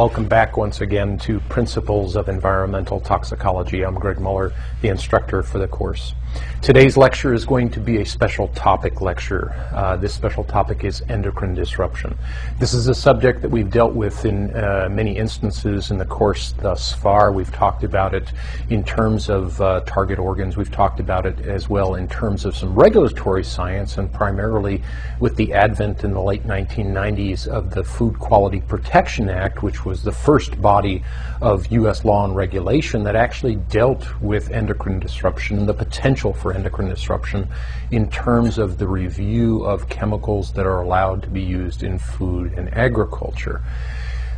Welcome back once again to Principles of Environmental Toxicology. I'm Greg Muller, the instructor for the course. Today's lecture is going to be a special topic lecture. Uh, this special topic is endocrine disruption. This is a subject that we've dealt with in uh, many instances in the course thus far. We've talked about it in terms of uh, target organs. We've talked about it as well in terms of some regulatory science and primarily with the advent in the late 1990s of the Food Quality Protection Act, which was the first body of U.S. law and regulation that actually dealt with endocrine disruption and the potential for endocrine disruption in terms of the review of chemicals that are allowed to be used in food and agriculture.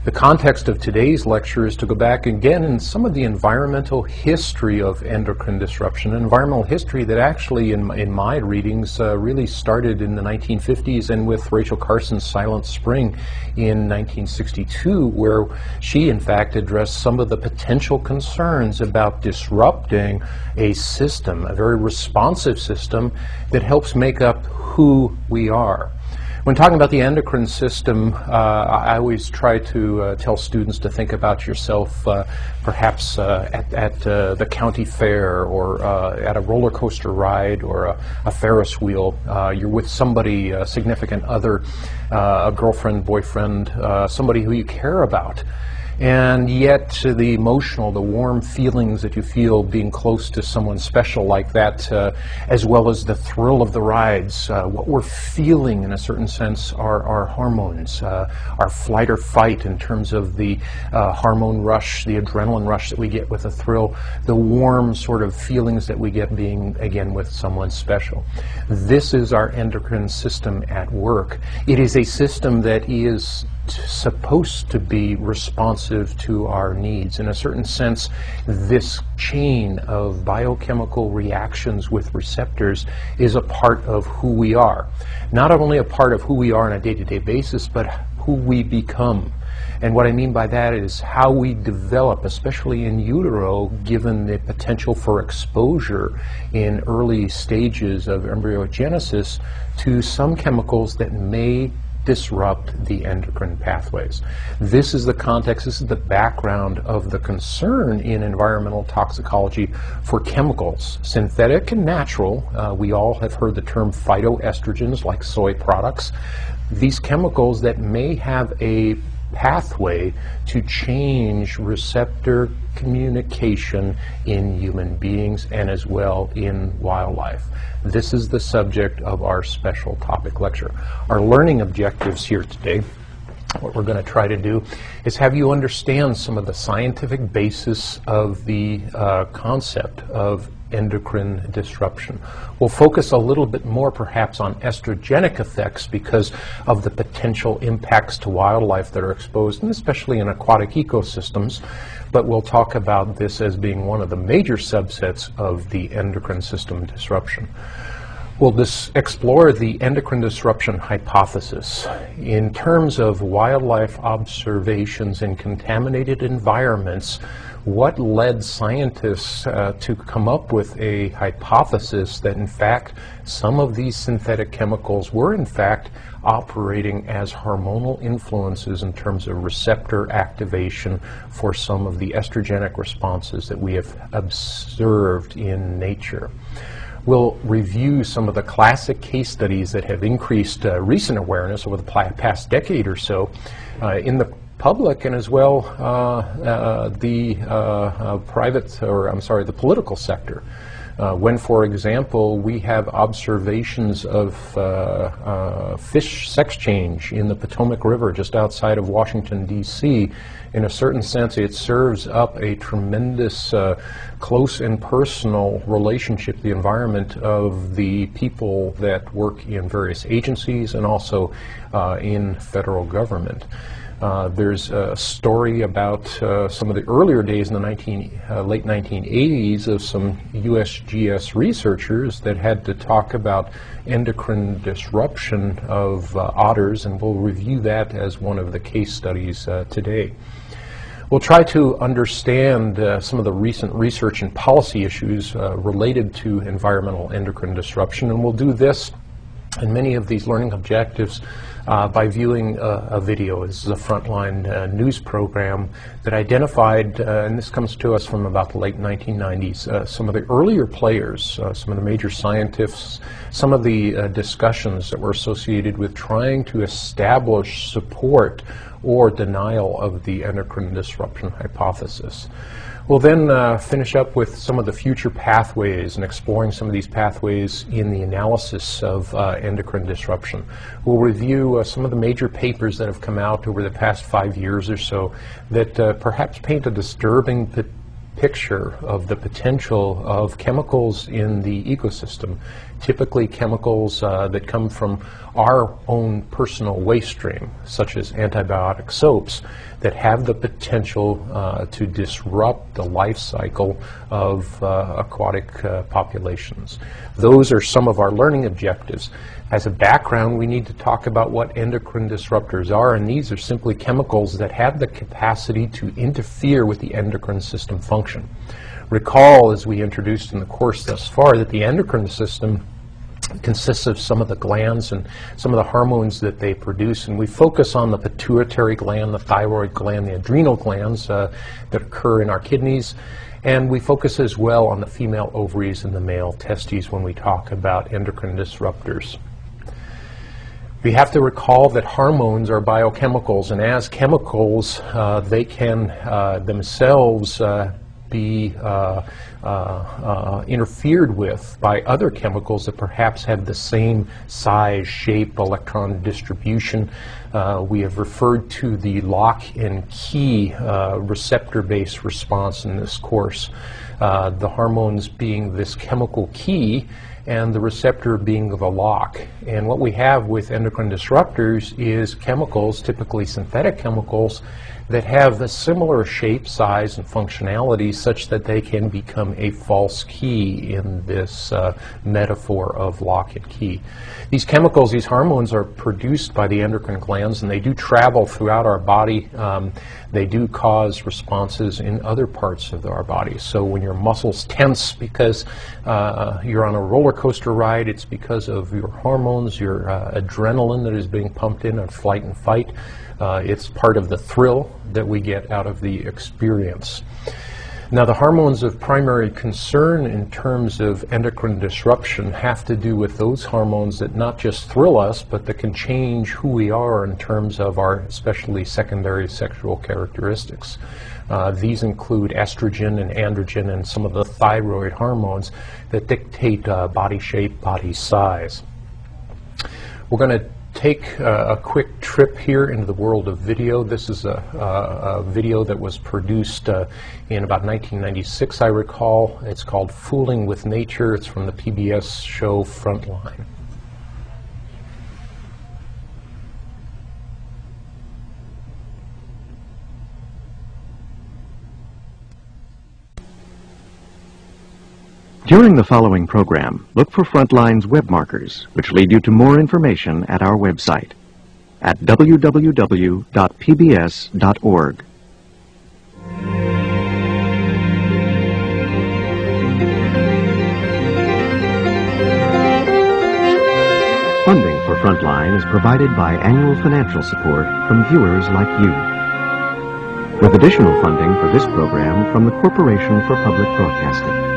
The context of today's lecture is to go back again in some of the environmental history of endocrine disruption, environmental history that actually, in in my readings, uh, really started in the 1950s and with Rachel Carson's Silent Spring in 1962, where she, in fact, addressed some of the potential concerns about disrupting a system, a very responsive system that helps make up who we are. When talking about the endocrine system, uh, I always try to uh, tell students to think about yourself uh, perhaps uh, at, at uh, the county fair or uh, at a roller coaster ride or a, a Ferris wheel. you're with somebody, a significant other, a girlfriend, boyfriend, somebody who you care about and yet the emotional, the warm feelings that you feel being close to someone special like that, uh, as well as the thrill of the rides, uh, what we're feeling in a certain sense are our hormones, uh, our flight or fight in terms of the uh, hormone rush, the adrenaline rush that we get with a thrill, the warm sort of feelings that we get being, again, with someone special. This is our endocrine system at work. It is a system that is supposed to be responsive to our needs. In a certain sense, this chain of biochemical reactions with receptors is a part of who we are. Not only a part of who we are on a day-to-day basis, but who we become. And what I mean by that is how we develop, especially in utero, given the potential for exposure in early stages of embryogenesis to some chemicals that may disrupt the endocrine pathways. This is the context, this is the background of the concern in environmental toxicology for chemicals, synthetic and natural. Uh, we all have heard the term phytoestrogens like soy products. These chemicals that may have a pathway to change receptor communication in human beings and as well in wildlife. This is the subject of our special topic lecture. Our learning objectives here today what we're going to try to do is have you understand some of the scientific basis of the uh, concept of endocrine disruption. We'll focus a little bit more perhaps on estrogenic effects because of the potential impacts to wildlife that are exposed, and especially in aquatic ecosystems. But we'll talk about this as being one of the major subsets of the endocrine system disruption. We'll explore the endocrine disruption hypothesis in terms of wildlife observations in contaminated environments what led scientists uh, to come up with a hypothesis that in fact some of these synthetic chemicals were in fact operating as hormonal influences in terms of receptor activation for some of the estrogenic responses that we have observed in nature. We'll review some of the classic case studies that have increased uh, recent awareness over the past decade or so uh, in the public and as well uh, uh, the uh, private, or I'm sorry, the political sector. Uh, when, for example, we have observations of uh, uh, fish sex change in the Potomac River just outside of Washington, D.C., in a certain sense, it serves up a tremendous close and personal relationship, the environment of the people that work in various agencies and also in federal government. Uh, there's a story about uh, some of the earlier days in the 19, uh, late 1980s of some USGS researchers that had to talk about endocrine disruption of uh, otters, and we'll review that as one of the case studies uh, today. We'll try to understand uh, some of the recent research and policy issues related to environmental endocrine disruption, and we'll do this and many of these learning objectives uh, by viewing a, a, video. This is a frontline uh, news program that identified, uh, and this comes to us from about the late 1990s, uh, some of the earlier players, uh, some of the major scientists, some of the uh, discussions that were associated with trying to establish support or denial of the endocrine disruption hypothesis. We'll then uh, finish up with some of the future pathways and exploring some of these pathways in the analysis of uh, endocrine disruption. We'll review uh, some of the major papers that have come out over the past five years or so that uh, perhaps paint a disturbing picture of the potential of chemicals in the ecosystem, typically chemicals uh, that come from our own personal waste stream, such as antibiotic soaps, that have the potential uh, to disrupt the life cycle of uh, aquatic uh, populations. Those are some of our learning objectives. As a background, we need to talk about what endocrine disruptors are, and these are simply chemicals that have the capacity to interfere with the endocrine system function. Recall, as we introduced in the course thus far, that the endocrine system consists of some of the glands and some of the hormones that they produce. And we focus on the pituitary gland, the thyroid gland, the adrenal glands uh, that occur in our kidneys. And we focus as well on the female ovaries and the male testes when we talk about endocrine disruptors. We have to recall that hormones are biochemicals, and as chemicals, uh, they can uh, themselves uh, be uh, uh, interfered with by other chemicals that perhaps have the same size, shape, electron distribution. Uh, we have referred to the lock and key uh, receptor-based response in this course. The hormones being this chemical key and the receptor being the lock. And what we have with endocrine disruptors is chemicals, typically synthetic chemicals, that have a similar shape, size, and functionality such that they can become a false key in this uh, metaphor of lock and key. These chemicals, these hormones, are produced by the endocrine glands and they do travel throughout our body. Um, they do cause responses in other parts of our body. So when your muscles tense because uh, you're on a roller coaster ride, it's because of your hormones, your uh, adrenaline that is being pumped in on flight and fight. Uh, it's part of the thrill that we get out of the experience. Now, the hormones of primary concern in terms of endocrine disruption have to do with those hormones that not just thrill us, but that can change who we are in terms of our especially secondary sexual characteristics. Uh, these include estrogen and androgen and some of the thyroid hormones that dictate uh, body shape, body size. We're going to take uh, a quick trip here into the world of video. This is a, a, a video that was produced uh, in about 1996, I recall. It's called Fooling with Nature. It's from the PBS show Frontline. During the following program, look for Frontline's web markers, which lead you to more information at our website at www.pbs.org. Funding for Frontline is provided by annual financial support from viewers like you. With additional funding for this program from the Corporation for Public Broadcasting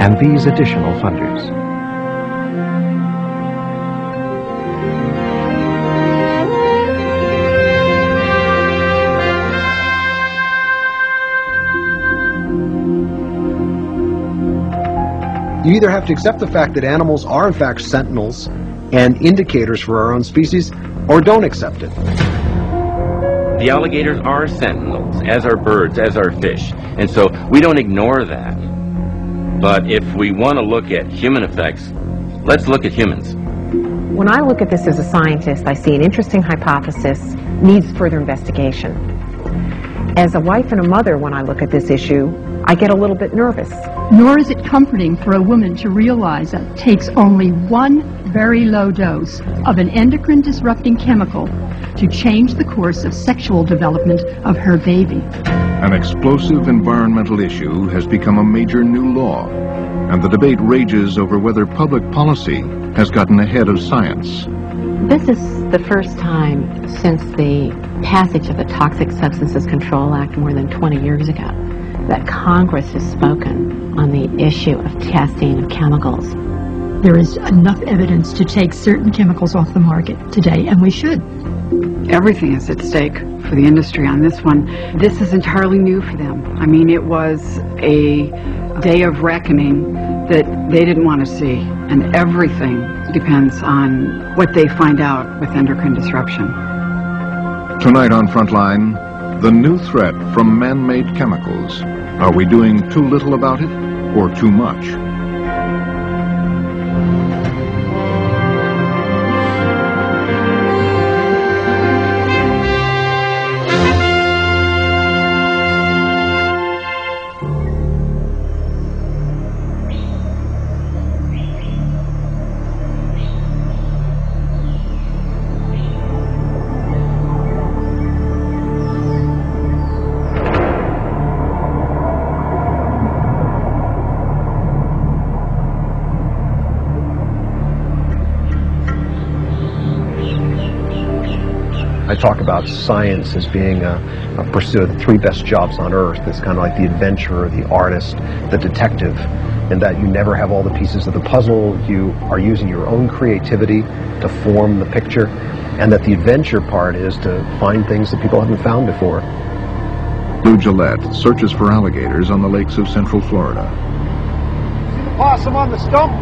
and these additional funders. You either have to accept the fact that animals are in fact sentinels and indicators for our own species, or don't accept it. The alligators are sentinels, as are birds, as are fish. And so we don't ignore that. But if we want to look at human effects, let's look at humans. When I look at this as a scientist, I see an interesting hypothesis, needs further investigation. As a wife and a mother, when I look at this issue, I get a little bit nervous. Nor is it comforting for a woman to realize that it takes only one very low dose of an endocrine disrupting chemical to change the course of sexual development of her baby. An explosive environmental issue has become a major new law, and the debate rages over whether public policy has gotten ahead of science. This is the first time since the passage of the Toxic Substances Control Act more than 20 years ago that Congress has spoken on the issue of testing of chemicals. There is enough evidence to take certain chemicals off the market today, and we should. Everything is at stake for the industry on this one. This is entirely new for them. I mean, it was a day of reckoning that they didn't want to see, and everything depends on what they find out with endocrine disruption. Tonight on Frontline, the new threat from man-made chemicals. Are we doing too little about it or too much? Talk about science as being a, a pursuit of the three best jobs on earth. It's kind of like the adventurer, the artist, the detective, and that you never have all the pieces of the puzzle. You are using your own creativity to form the picture, and that the adventure part is to find things that people haven't found before. Lou Guillette searches for alligators on the lakes of central Florida. See the Possum on the stump.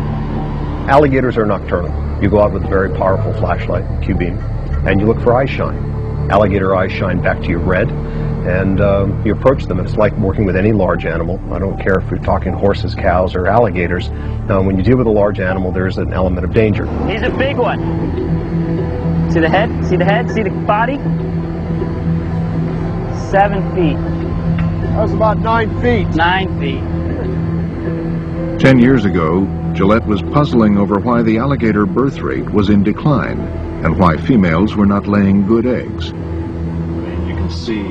Alligators are nocturnal. You go out with a very powerful flashlight, Q-beam, and you look for eye shine. Alligator eyes shine back to you red, and um, you approach them. And it's like working with any large animal. I don't care if you're talking horses, cows, or alligators. Uh, when you deal with a large animal, there's an element of danger. He's a big one. See the head? See the head? See the body? Seven feet. That was about nine feet. Nine feet. Ten years ago, Guillette was puzzling over why the alligator birth rate was in decline and why females were not laying good eggs. You can see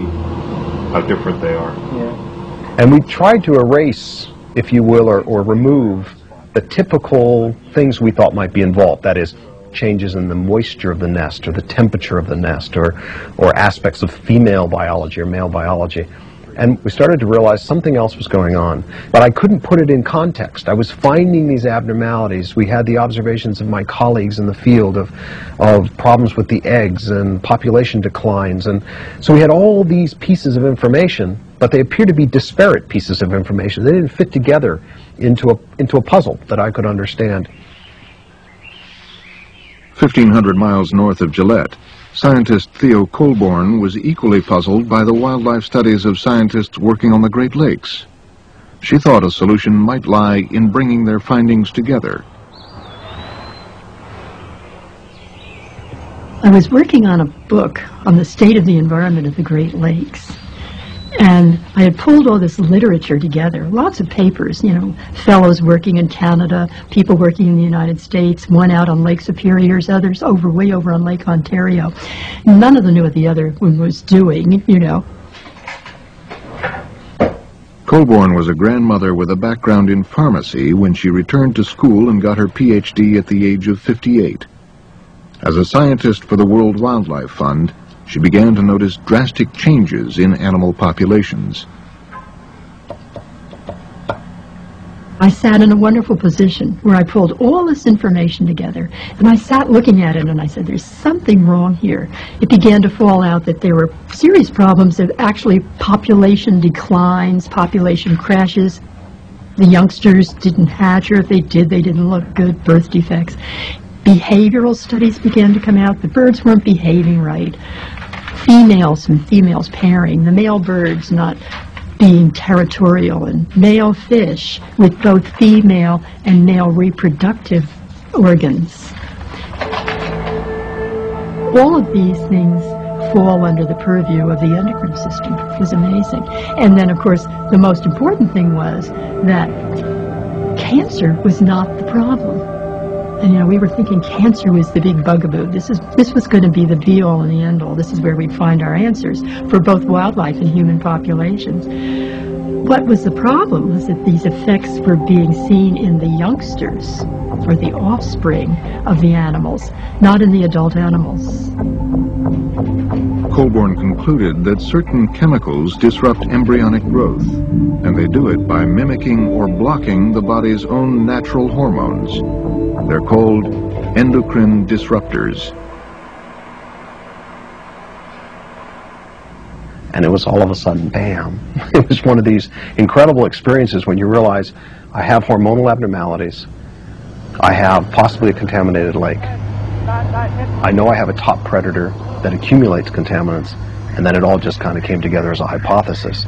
how different they are. Yeah. And we tried to erase, if you will, or, or remove the typical things we thought might be involved. That is, changes in the moisture of the nest or the temperature of the nest or, or aspects of female biology or male biology. And we started to realize something else was going on. But I couldn't put it in context. I was finding these abnormalities. We had the observations of my colleagues in the field of, of problems with the eggs and population declines. And so we had all these pieces of information, but they appeared to be disparate pieces of information. They didn't fit together into a, into a puzzle that I could understand. 1,500 miles north of Guillette, scientist Theo Colborn was equally puzzled by the wildlife studies of scientists working on the Great Lakes. She thought a solution might lie in bringing their findings together. I was working on a book on the state of the environment of the Great Lakes. And I had pulled all this literature together, lots of papers, you know, fellows working in Canada, people working in the United States, one out on Lake Superior's, others over, way over on Lake Ontario. None of them knew what the other one was doing, you know. Colborn was a grandmother with a background in pharmacy when she returned to school and got her PhD at the age of 58. As a scientist for the World Wildlife Fund, she began to notice drastic changes in animal populations. I sat in a wonderful position where I pulled all this information together and I sat looking at it and I said, there's something wrong here. It began to fall out that there were serious problems of actually population declines, population crashes. The youngsters didn't hatch or if they did, they didn't look good, birth defects. Behavioral studies began to come out. The birds weren't behaving right. Females and females pairing, the male birds not being territorial, and male fish with both female and male reproductive organs. All of these things fall under the purview of the endocrine system. It was amazing. And then, of course, the most important thing was that cancer was not the problem. And, you know, we were thinking cancer was the big bugaboo. This is this was going to be the be-all and the end-all. This is where we'd find our answers for both wildlife and human populations. What was the problem was that these effects were being seen in the youngsters, or the offspring of the animals, not in the adult animals. Colborn concluded that certain chemicals disrupt embryonic growth, and they do it by mimicking or blocking the body's own natural hormones. They're called endocrine disruptors. and it was all of a sudden, bam. It was one of these incredible experiences when you realize I have hormonal abnormalities, I have possibly a contaminated lake, I know I have a top predator that accumulates contaminants, and then it all just kind of came together as a hypothesis.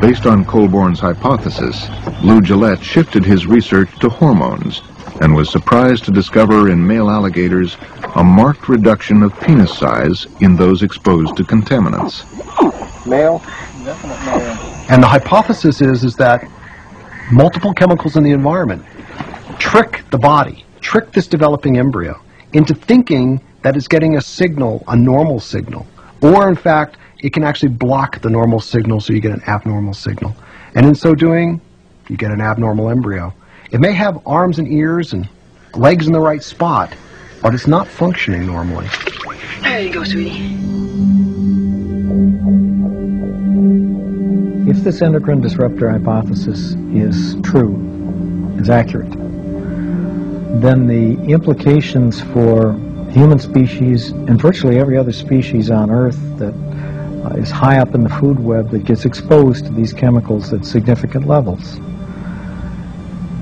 Based on Colborn's hypothesis, Lou Guillette shifted his research to hormones and was surprised to discover in male alligators a marked reduction of penis size in those exposed to contaminants. Male? And the hypothesis is, is that multiple chemicals in the environment trick the body, trick this developing embryo into thinking that it's getting a signal, a normal signal. Or, in fact, it can actually block the normal signal so you get an abnormal signal. And in so doing, you get an abnormal embryo. It may have arms and ears and legs in the right spot, but it's not functioning normally. There you go, sweetie. If this endocrine disruptor hypothesis is true, is accurate, then the implications for human species and virtually every other species on Earth that uh, is high up in the food web that gets exposed to these chemicals at significant levels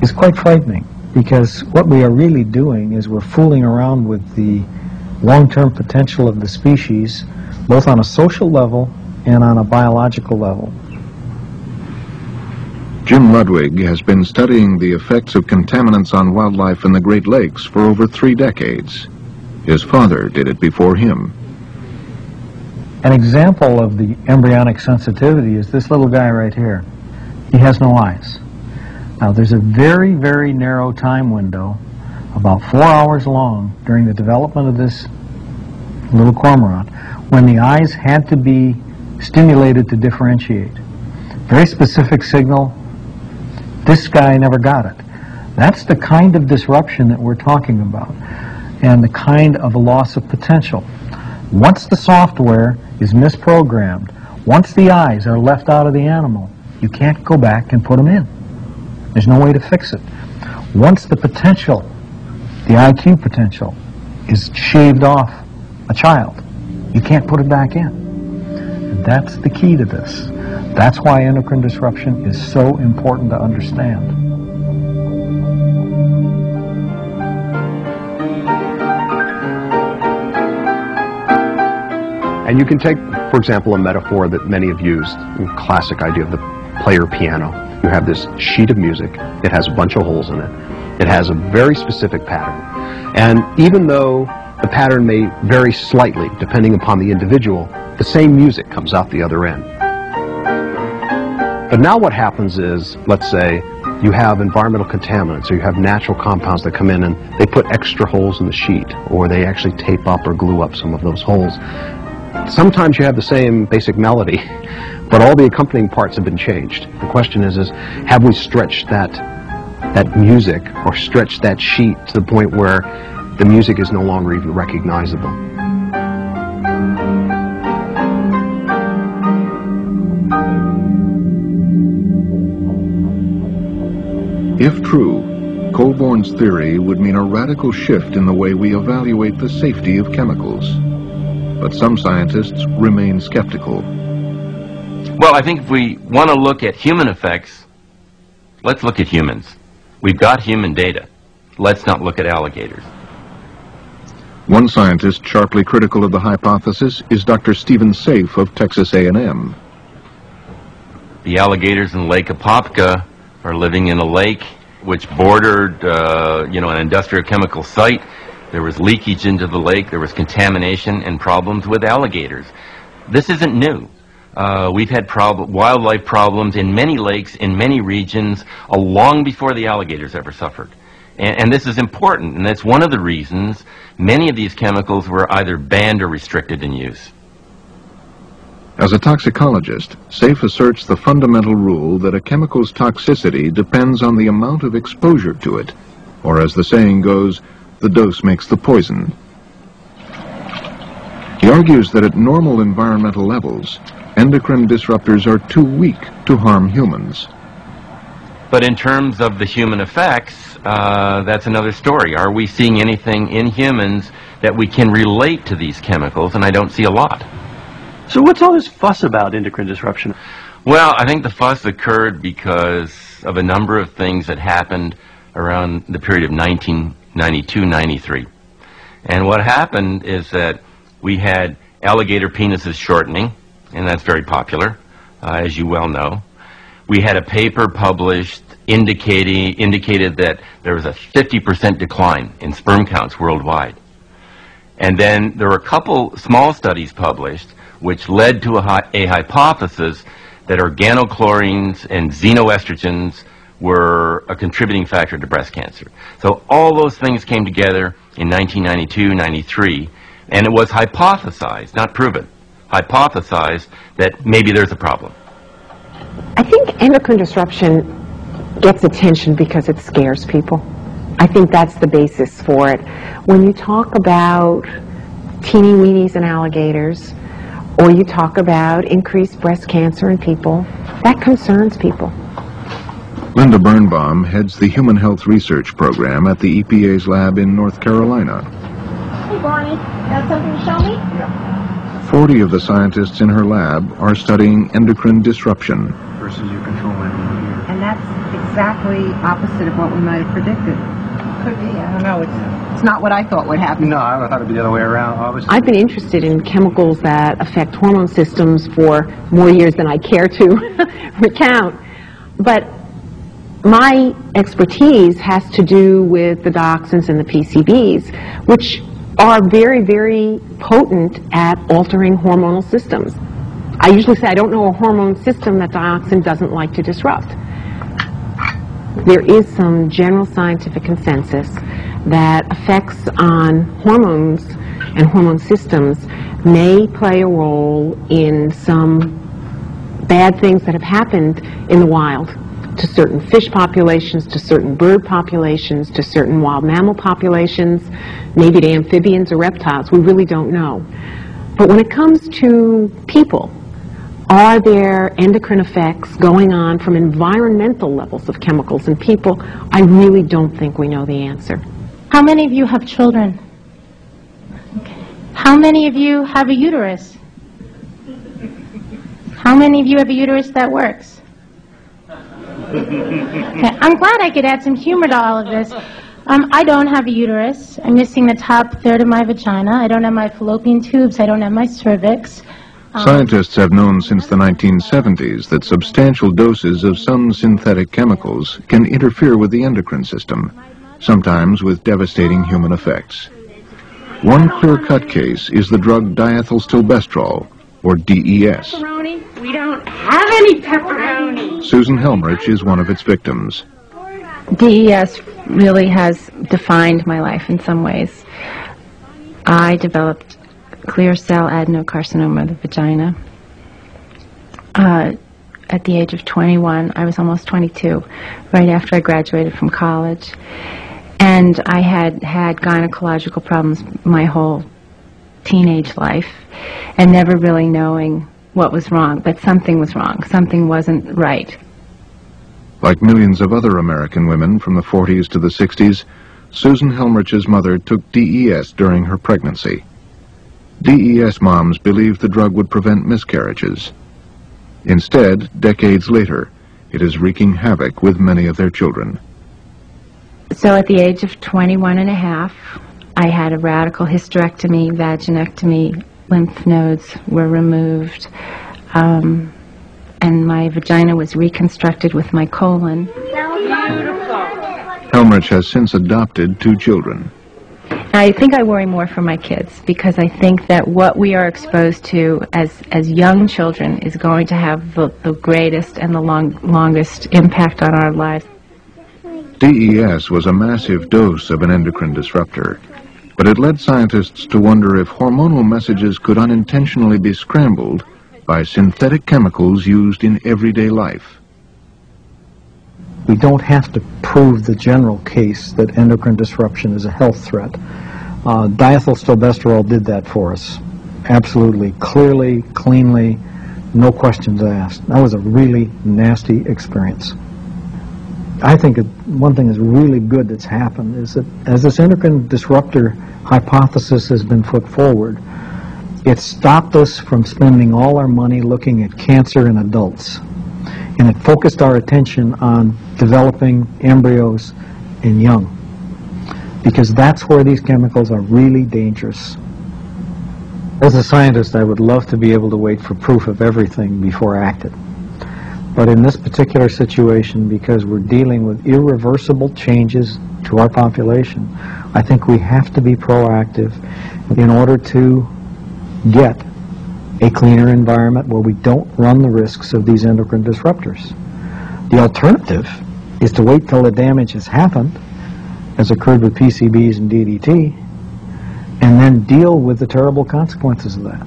is quite frightening because what we are really doing is we're fooling around with the long-term potential of the species both on a social level and on a biological level. Jim Ludwig has been studying the effects of contaminants on wildlife in the Great Lakes for over three decades. His father did it before him. An example of the embryonic sensitivity is this little guy right here. He has no eyes. Now, there's a very, very narrow time window, about four hours long, during the development of this little cormorant, when the eyes had to be stimulated to differentiate. Very specific signal. This guy never got it. That's the kind of disruption that we're talking about, and the kind of loss of potential. Once the software is misprogrammed, once the eyes are left out of the animal, you can't go back and put them in. There's no way to fix it. Once the potential, the IQ potential, is shaved off a child, you can't put it back in. And that's the key to this. That's why endocrine disruption is so important to understand. And you can take, for example, a metaphor that many have used, classic idea of the player piano. You have this sheet of music. It has a bunch of holes in it. It has a very specific pattern. And even though the pattern may vary slightly depending upon the individual, the same music comes out the other end. But now what happens is, let's say, you have environmental contaminants or you have natural compounds that come in and they put extra holes in the sheet or they actually tape up or glue up some of those holes. Sometimes you have the same basic melody, but all the accompanying parts have been changed. The question is, is have we stretched that, that music or stretched that sheet to the point where the music is no longer even recognizable? If true, Colborn's theory would mean a radical shift in the way we evaluate the safety of chemicals. But some scientists remain skeptical. Well, I think if we want to look at human effects, let's look at humans. We've got human data. Let's not look at alligators. One scientist sharply critical of the hypothesis is Dr. Stephen Safe of Texas A&M. The alligators in Lake Apopka are living in a lake which bordered, uh, you know, an industrial chemical site. There was leakage into the lake. There was contamination and problems with alligators. This isn't new. Uh, we've had prob- wildlife problems in many lakes, in many regions, uh, long before the alligators ever suffered. And, and this is important, and that's one of the reasons many of these chemicals were either banned or restricted in use. As a toxicologist, SAFE asserts the fundamental rule that a chemical's toxicity depends on the amount of exposure to it, or as the saying goes, the dose makes the poison. He argues that at normal environmental levels, endocrine disruptors are too weak to harm humans. But in terms of the human effects, uh, that's another story. Are we seeing anything in humans that we can relate to these chemicals? And I don't see a lot. So what's all this fuss about endocrine disruption? Well, I think the fuss occurred because of a number of things that happened around the period of 1992-93. And what happened is that we had alligator penises shortening, and that's very popular, uh, as you well know. We had a paper published indicating indicated that there was a 50% decline in sperm counts worldwide. And then there were a couple small studies published which led to a, a hypothesis that organochlorines and xenoestrogens were a contributing factor to breast cancer. So all those things came together in 1992, 93, and it was hypothesized, not proven, hypothesized that maybe there's a problem. I think endocrine disruption gets attention because it scares people. I think that's the basis for it. When you talk about teeny weenies and alligators, or you talk about increased breast cancer in people, that concerns people. Linda Birnbaum heads the Human Health Research Program at the EPA's lab in North Carolina. Hey, Barney, got something to show me? Yeah. 40 of the scientists in her lab are studying endocrine disruption. Versus your control And that's exactly opposite of what we might have predicted. Could be, I don't know. It's, it's not what I thought would happen. No, I thought it'd be the other way around. Obviously. I've been interested in chemicals that affect hormone systems for more years than I care to recount. But my expertise has to do with the dioxins and the PCBs, which are very, very potent at altering hormonal systems. I usually say I don't know a hormone system that dioxin doesn't like to disrupt. There is some general scientific consensus that effects on hormones and hormone systems may play a role in some bad things that have happened in the wild to certain fish populations, to certain bird populations, to certain wild mammal populations, maybe to amphibians or reptiles. We really don't know. But when it comes to people, are there endocrine effects going on from environmental levels of chemicals in people? I really don't think we know the answer. How many of you have children? Okay. How many of you have a uterus? How many of you have a uterus that works? Okay. I'm glad I could add some humor to all of this. Um, I don't have a uterus. I'm missing the top third of my vagina. I don't have my fallopian tubes. I don't have my cervix. Um, Scientists have known since the 1970s that substantial doses of some synthetic chemicals can interfere with the endocrine system, sometimes with devastating human effects. One clear-cut case is the drug diethylstilbestrol, or DES. Pepperoni? We don't have any pepperoni. Susan Helmrich is one of its victims. DES really has defined my life in some ways. I developed clear cell adenocarcinoma of the vagina. Uh, at the age of 21, I was almost 22, right after I graduated from college. And I had had gynecological problems my whole teenage life and never really knowing what was wrong, but something was wrong. Something wasn't right. Like millions of other American women from the 40s to the 60s, Susan Helmrich's mother took DES during her pregnancy. DES moms believed the drug would prevent miscarriages. Instead, decades later, it is wreaking havoc with many of their children. So at the age of 21 and a half, I had a radical hysterectomy, vaginectomy, lymph nodes were removed, um, and my vagina was reconstructed with my colon. Helmrich has since adopted two children. I think I worry more for my kids because I think that what we are exposed to as, as young children is going to have the, the greatest and the long, longest impact on our lives. DES was a massive dose of an endocrine disruptor, but it led scientists to wonder if hormonal messages could unintentionally be scrambled by synthetic chemicals used in everyday life. We don't have to prove the general case that endocrine disruption is a health threat. Uh, diethylstilbestrol did that for us. Absolutely, clearly, cleanly, no questions asked. That was a really nasty experience. I think one thing that's really good that's happened is that as this endocrine disruptor hypothesis has been put forward, it stopped us from spending all our money looking at cancer in adults. And it focused our attention on developing embryos in young. Because that's where these chemicals are really dangerous. As a scientist, I would love to be able to wait for proof of everything before I. But in this particular situation, because we're dealing with irreversible changes to our population, I think we have to be proactive in order to get a cleaner environment where we don't run the risks of these endocrine disruptors. The alternative is to wait till the damage has happened, as occurred with PCBs and DDT, and then deal with the terrible consequences of that.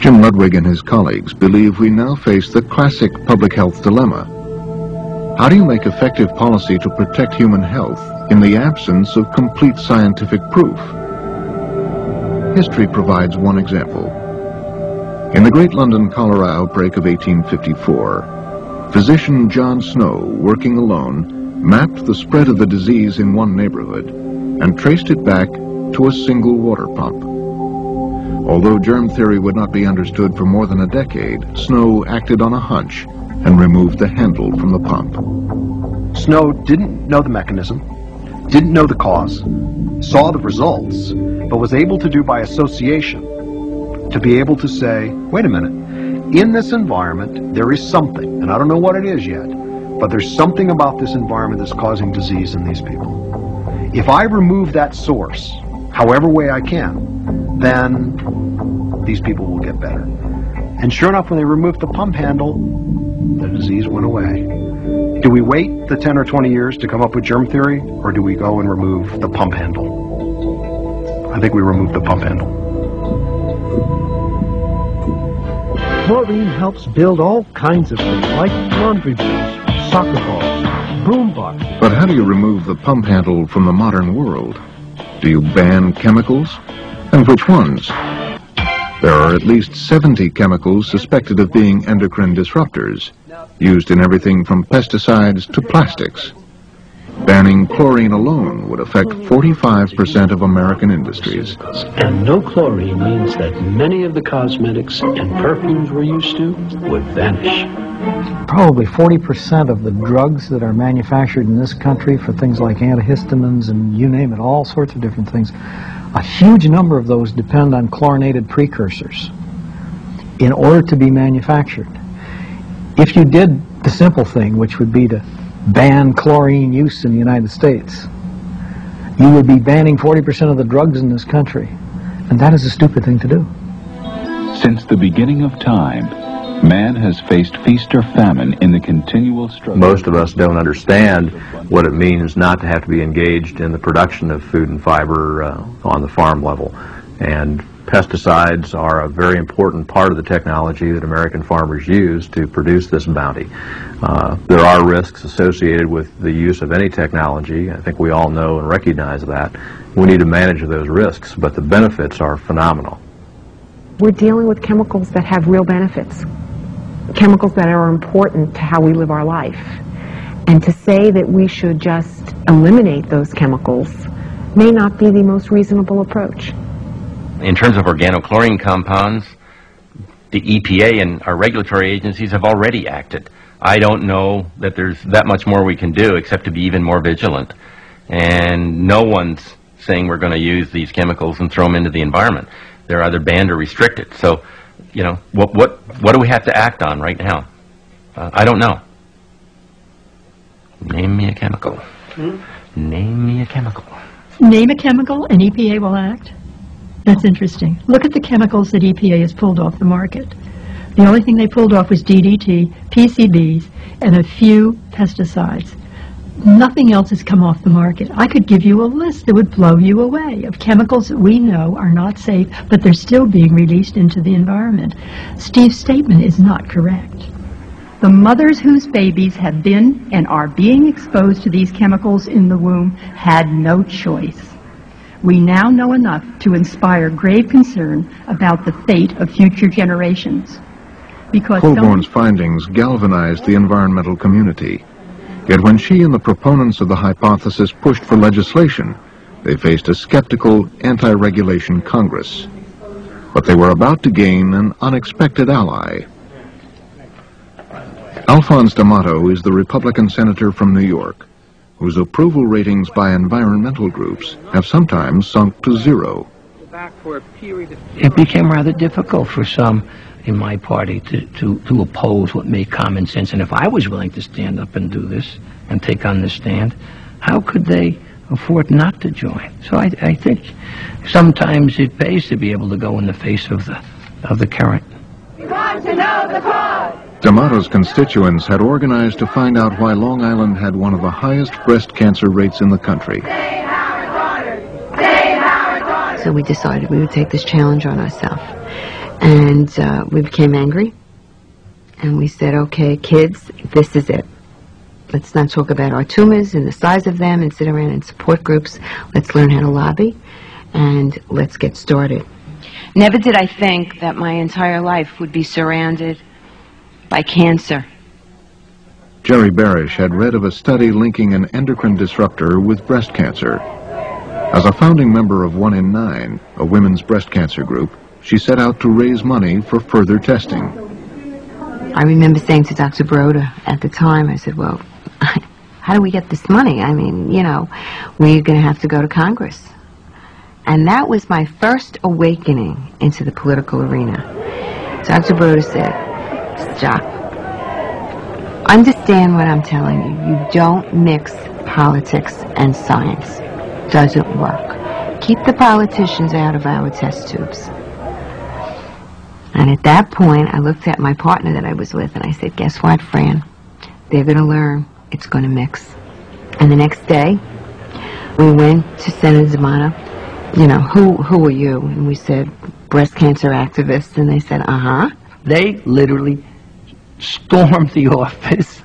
Jim Ludwig and his colleagues believe we now face the classic public health dilemma. How do you make effective policy to protect human health in the absence of complete scientific proof? History provides one example. In the Great London cholera outbreak of 1854, physician John Snow, working alone, mapped the spread of the disease in one neighborhood and traced it back to a single water pump. Although germ theory would not be understood for more than a decade, Snow acted on a hunch and removed the handle from the pump. Snow didn't know the mechanism, didn't know the cause, saw the results, but was able to do by association to be able to say, wait a minute, in this environment there is something, and I don't know what it is yet, but there's something about this environment that's causing disease in these people. If I remove that source, however way I can, then these people will get better. And sure enough, when they removed the pump handle, the disease went away. Do we wait the 10 or 20 years to come up with germ theory, or do we go and remove the pump handle? I think we remove the pump handle. Chlorine helps build all kinds of things, like laundry boots, soccer balls, broom boxes. But how do you remove the pump handle from the modern world? Do you ban chemicals? And which ones? There are at least 70 chemicals suspected of being endocrine disruptors, used in everything from pesticides to plastics. Banning chlorine alone would affect 45% of American industries. And no chlorine means that many of the cosmetics and perfumes we're used to would vanish. Probably 40% of the drugs that are manufactured in this country for things like antihistamines and you name it, all sorts of different things, a huge number of those depend on chlorinated precursors in order to be manufactured. If you did the simple thing, which would be to ban chlorine use in the United States, you would be banning 40% of the drugs in this country. And that is a stupid thing to do. Since the beginning of time, man has faced feast or famine in the continual struggle. Most of us don't understand what it means not to have to be engaged in the production of food and fiber uh, on the farm level. And pesticides are a very important part of the technology that American farmers use to produce this bounty. Uh, there are risks associated with the use of any technology. I think we all know and recognize that. We need to manage those risks, but the benefits are phenomenal. We're dealing with chemicals that have real benefits, chemicals that are important to how we live our life. And to say that we should just eliminate those chemicals may not be the most reasonable approach. In terms of organochlorine compounds, the EPA and our regulatory agencies have already acted. I don't know that there's that much more we can do except to be even more vigilant. And no one's saying we're going to use these chemicals and throw them into the environment. They're either banned or restricted. So, you know, what what what do we have to act on right now? Uh, I don't know. Name me a chemical. Hmm? Name me a chemical. Name a chemical and EPA will act. That's interesting. Look at the chemicals that EPA has pulled off the market. The only thing they pulled off was DDT, PCBs, and a few pesticides. Nothing else has come off the market. I could give you a list that would blow you away of chemicals that we know are not safe, but they're still being released into the environment. Steve's statement is not correct. The mothers whose babies have been and are being exposed to these chemicals in the womb had no choice. We now know enough to inspire grave concern about the fate of future generations. Because so Colborn's findings galvanized the environmental community. Yet when she and the proponents of the hypothesis pushed for legislation, they faced a skeptical anti-regulation Congress. But they were about to gain an unexpected ally. Alphonse D'Amato is the Republican senator from New York, whose approval ratings by environmental groups have sometimes sunk to zero. It became rather difficult for some in my party to, to, to oppose what made common sense. And if I was willing to stand up and do this and take on this stand, how could they afford not to join? So I, I think sometimes it pays to be able to go in the face of the, of the current. We Want to know the cause? D'Amato's constituents had organized to find out why Long Island had one of the highest breast cancer rates in the country. So we decided we would take this challenge on ourselves. And uh, we became angry. And we said, okay, kids, this is it. Let's not talk about our tumors and the size of them and sit around in support groups. Let's learn how to lobby and let's get started. Never did I think that my entire life would be surrounded by cancer. Geri Barish had read of a study linking an endocrine disruptor with breast cancer. As a founding member of One in Nine, a women's breast cancer group, she set out to raise money for further testing. I remember saying to Dr. Broda at the time, I said, well, how do we get this money? I mean, you know, we're going to have to go to Congress. And that was my first awakening into the political arena. Dr. Broda said, Stop. Understand what I'm telling you. You don't mix politics and science. Doesn't work. Keep the politicians out of our test tubes. And at that point, I looked at my partner that I was with and I said, guess what, Fran? They're going to learn. It's going to mix. And the next day, we went to Senator D'Amato. You know, who, who are you? And we said, breast cancer activists. And they said, uh-huh. They literally stormed the office.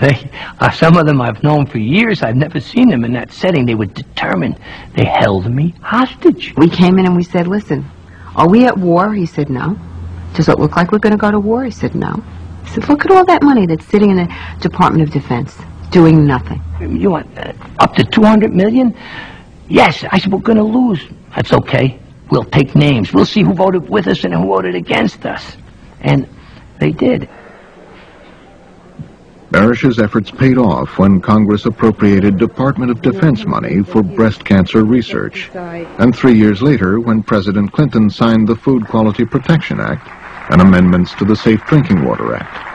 They, uh, some of them I've known for years. I've never seen them in that setting. They were determined. They held me hostage. We came in and we said, listen, are we at war? He said, no. Does it look like we're going to go to war? He said, no. He said, look at all that money that's sitting in the Department of Defense, doing nothing. You want uh, up to 200 million? Yes. I said, we're going to lose. That's okay. We'll take names. We'll see who voted with us and who voted against us. And they did. Barish's efforts paid off when Congress appropriated Department of Defense money for breast cancer research. And three years later, when President Clinton signed the Food Quality Protection Act and amendments to the Safe Drinking Water Act.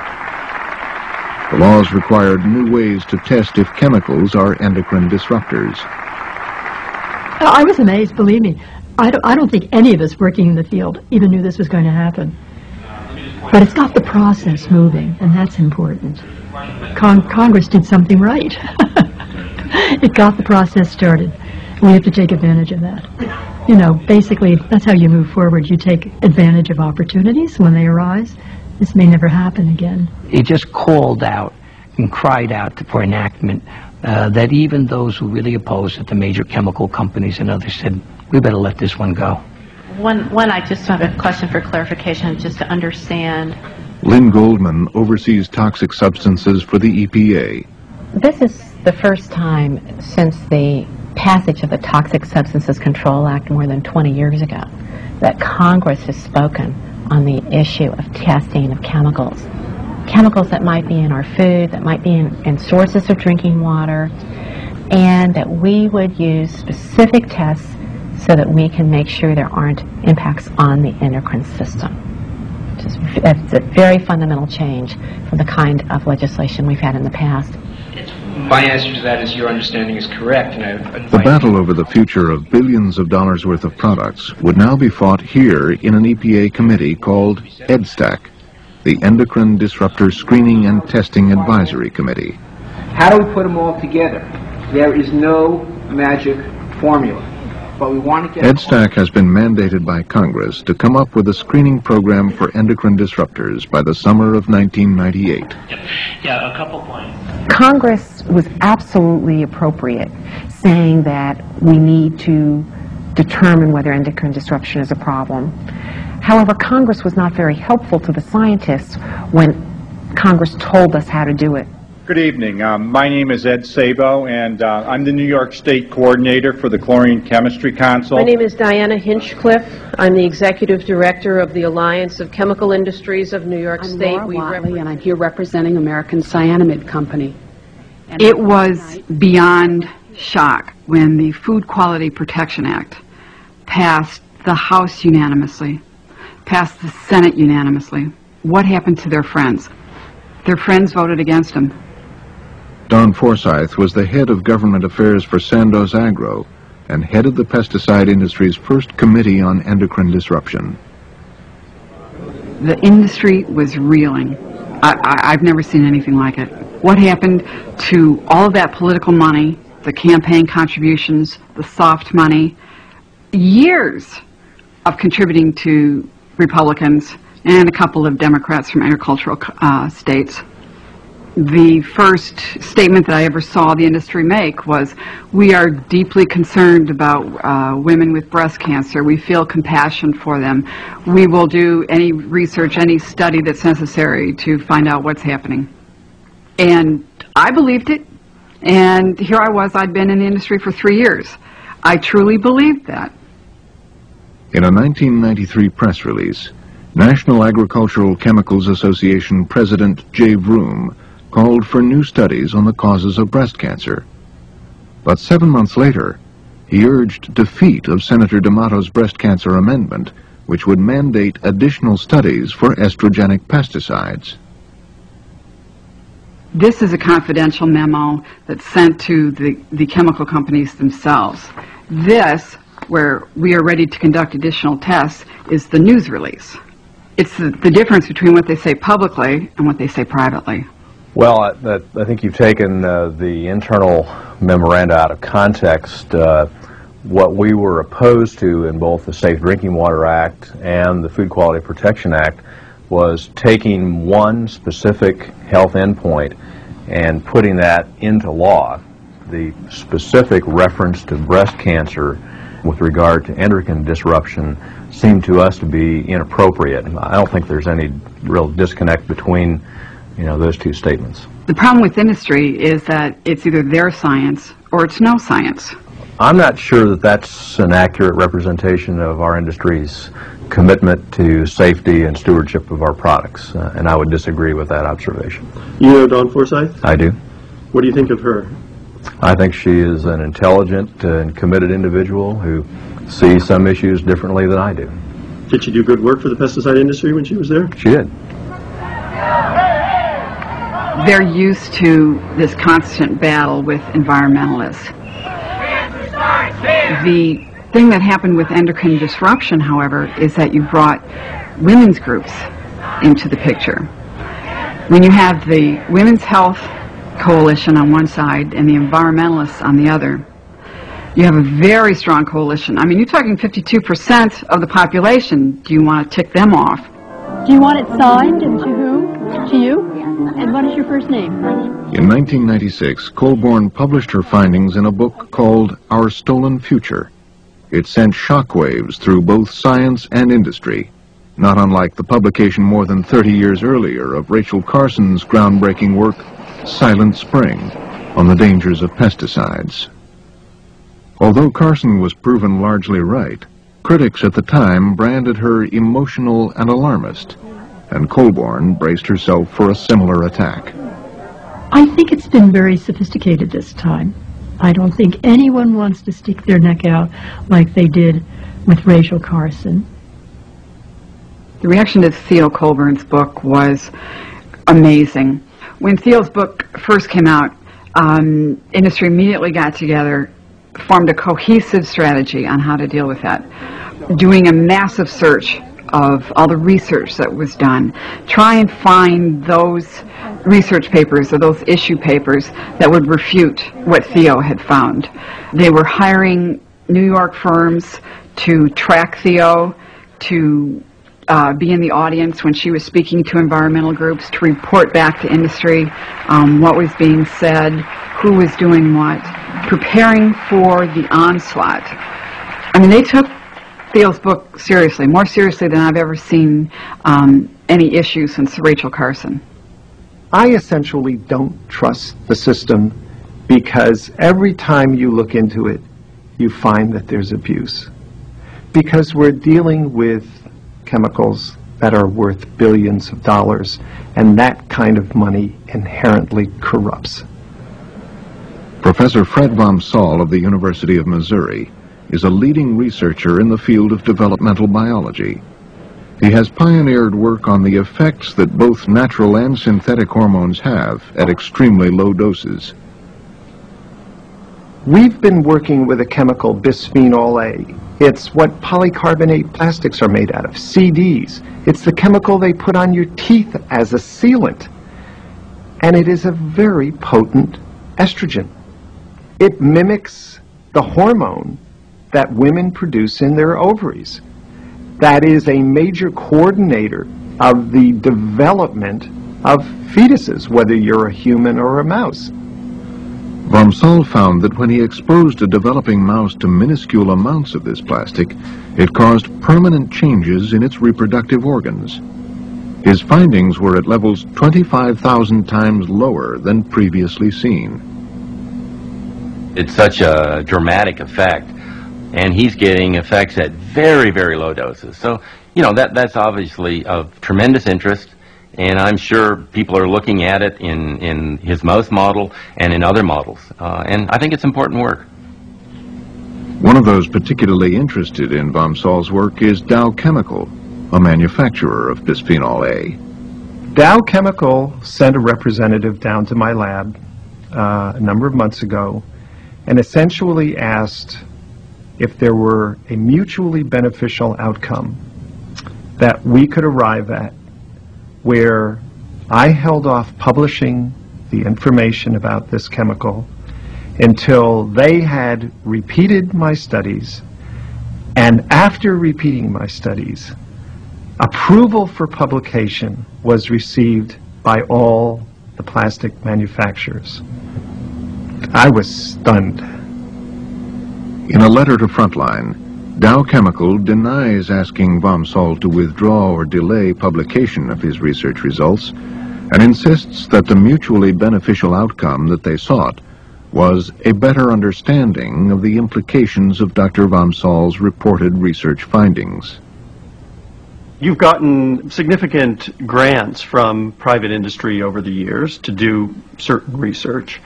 The laws required new ways to test if chemicals are endocrine disruptors. Uh, I was amazed, believe me. I don't, I don't think any of us working in the field even knew this was going to happen. But it's got the process moving, and that's important. Con Congress did something right. it got the process started. We have to take advantage of that. You know, basically, that's how you move forward. You take advantage of opportunities when they arise. This may never happen again. He just called out and cried out for enactment uh, that even those who really opposed it, the major chemical companies and others, said, we better let this one go. One, one, I just have a question for clarification, just to understand. Lynn Goldman oversees toxic substances for the EPA. This is the first time since the passage of the Toxic Substances Control Act more than 20 years ago that Congress has spoken on the issue of testing of chemicals. Chemicals that might be in our food, that might be in, in sources of drinking water, and that we would use specific tests so that we can make sure there aren't impacts on the endocrine system. It's a very fundamental change from the kind of legislation we've had in the past. It's my answer to that is your understanding is correct, and I The battle over the future of billions of dollars worth of products would now be fought here in an EPA committee called EDSTAC, the Endocrine Disruptor Screening and Testing Advisory Committee. How do we put them all together? There is no magic formula. But we want to get EDSTAC has been mandated by Congress to come up with a screening program for endocrine disruptors by the summer of 1998. Yeah, a couple points. Congress was absolutely appropriate saying that we need to determine whether endocrine disruption is a problem. However, Congress was not very helpful to the scientists when Congress told us how to do it. Good evening. Um, my name is Ed Sabo, and uh, I'm the New York State Coordinator for the Chlorine Chemistry Council. My name is Diana Hinchcliffe. I'm the Executive Director of the Alliance of Chemical Industries of New York I'm State. Laura We Watley, and I'm here representing American Cyanamid Company. It was beyond shock when the Food Quality Protection Act passed the House unanimously, passed the Senate unanimously. What happened to their friends? Their friends voted against them. Dawn Forsyth was the head of government affairs for Sandoz Agro and headed the pesticide industry's first committee on endocrine disruption. The industry was reeling. I, I've never seen anything like it. What happened to all of that political money, the campaign contributions, the soft money, years of contributing to Republicans and a couple of Democrats from agricultural uh, states. The first statement that I ever saw the industry make was, we are deeply concerned about uh, women with breast cancer. We feel compassion for them. We will do any research, any study that's necessary to find out what's happening. And I believed it. And here I was, I'd been in the industry for three years. I truly believed that. In a 1993 press release, National Agricultural Chemicals Association President Jay Vroom called for new studies on the causes of breast cancer. But seven months later, he urged defeat of Senator D'Amato's breast cancer amendment, which would mandate additional studies for estrogenic pesticides. This is a confidential memo that's sent to the, the chemical companies themselves. This, where we are ready to conduct additional tests, is the news release. It's the, the difference between what they say publicly and what they say privately. Well, I, I think you've taken uh, the internal memoranda out of context. Uh, what we were opposed to in both the Safe Drinking Water Act and the Food Quality Protection Act was taking one specific health endpoint and putting that into law. The specific reference to breast cancer with regard to endocrine disruption seemed to us to be inappropriate. I don't think there's any real disconnect between you know, those two statements. The problem with industry is that it's either their science or it's no science. I'm not sure that that's an accurate representation of our industry's commitment to safety and stewardship of our products, uh, and I would disagree with that observation. You know Dawn Forsyth? I do. What do you think of her? I think she is an intelligent and committed individual who sees some issues differently than I do. Did she do good work for the pesticide industry when she was there? She did. They're used to this constant battle with environmentalists. The thing that happened with endocrine disruption, however, is that you brought women's groups into the picture. When you have the Women's Health Coalition on one side and the environmentalists on the other, you have a very strong coalition. I mean, you're talking 52% of the population. Do you want to tick them off? Do you want it signed to you? And what is your first name? In 1996, Colborn published her findings in a book called Our Stolen Future. It sent shockwaves through both science and industry, not unlike the publication more than 30 years earlier of Rachel Carson's groundbreaking work, Silent Spring, on the dangers of pesticides. Although Carson was proven largely right, critics at the time branded her emotional and alarmist, and Colborn braced herself for a similar attack. I think it's been very sophisticated this time. I don't think anyone wants to stick their neck out like they did with Rachel Carson. The reaction to Theo Colborn's book was amazing. When Theo's book first came out, um, industry immediately got together, formed a cohesive strategy on how to deal with that, doing a massive search of all the research that was done, try and find those research papers or those issue papers that would refute what Theo had found. They were hiring New York firms to track Theo, to uh, be in the audience when she was speaking to environmental groups, to report back to industry um, what was being said, who was doing what, preparing for the onslaught. I mean, they took Theo's book seriously, more seriously than I've ever seen um, any issue since Rachel Carson. I essentially don't trust the system because every time you look into it, you find that there's abuse. Because we're dealing with chemicals that are worth billions of dollars, and that kind of money inherently corrupts. Professor Fred Vom Saal of the University of Missouri is a leading researcher in the field of developmental biology. He has pioneered work on the effects that both natural and synthetic hormones have at extremely low doses. We've been working with a chemical, bisphenol A. It's what polycarbonate plastics are made out of, CDs. It's the chemical they put on your teeth as a sealant. And it is a very potent estrogen. It mimics the hormone that women produce in their ovaries. That is a major coordinator of the development of fetuses, whether you're a human or a mouse. Vom Saal found that when he exposed a developing mouse to minuscule amounts of this plastic, it caused permanent changes in its reproductive organs. His findings were at levels 25,000 times lower than previously seen. It's such a dramatic effect, and he's getting effects at very, very low doses. So, you know, that that's obviously of tremendous interest, and I'm sure people are looking at it in, in his mouse model and in other models. Uh, and I think it's important work. One of those particularly interested in Vom Saal's work is Dow Chemical, a manufacturer of bisphenol A. Dow Chemical sent a representative down to my lab uh, a number of months ago and essentially asked if there were a mutually beneficial outcome that we could arrive at where I held off publishing the information about this chemical until they had repeated my studies and after repeating my studies approval for publication was received by all the plastic manufacturers. I was stunned. In a letter to Frontline, Dow Chemical denies asking Vom Saal to withdraw or delay publication of his research results and insists that the mutually beneficial outcome that they sought was a better understanding of the implications of Dr. Vom Saal's reported research findings. You've gotten significant grants from private industry over the years to do certain research.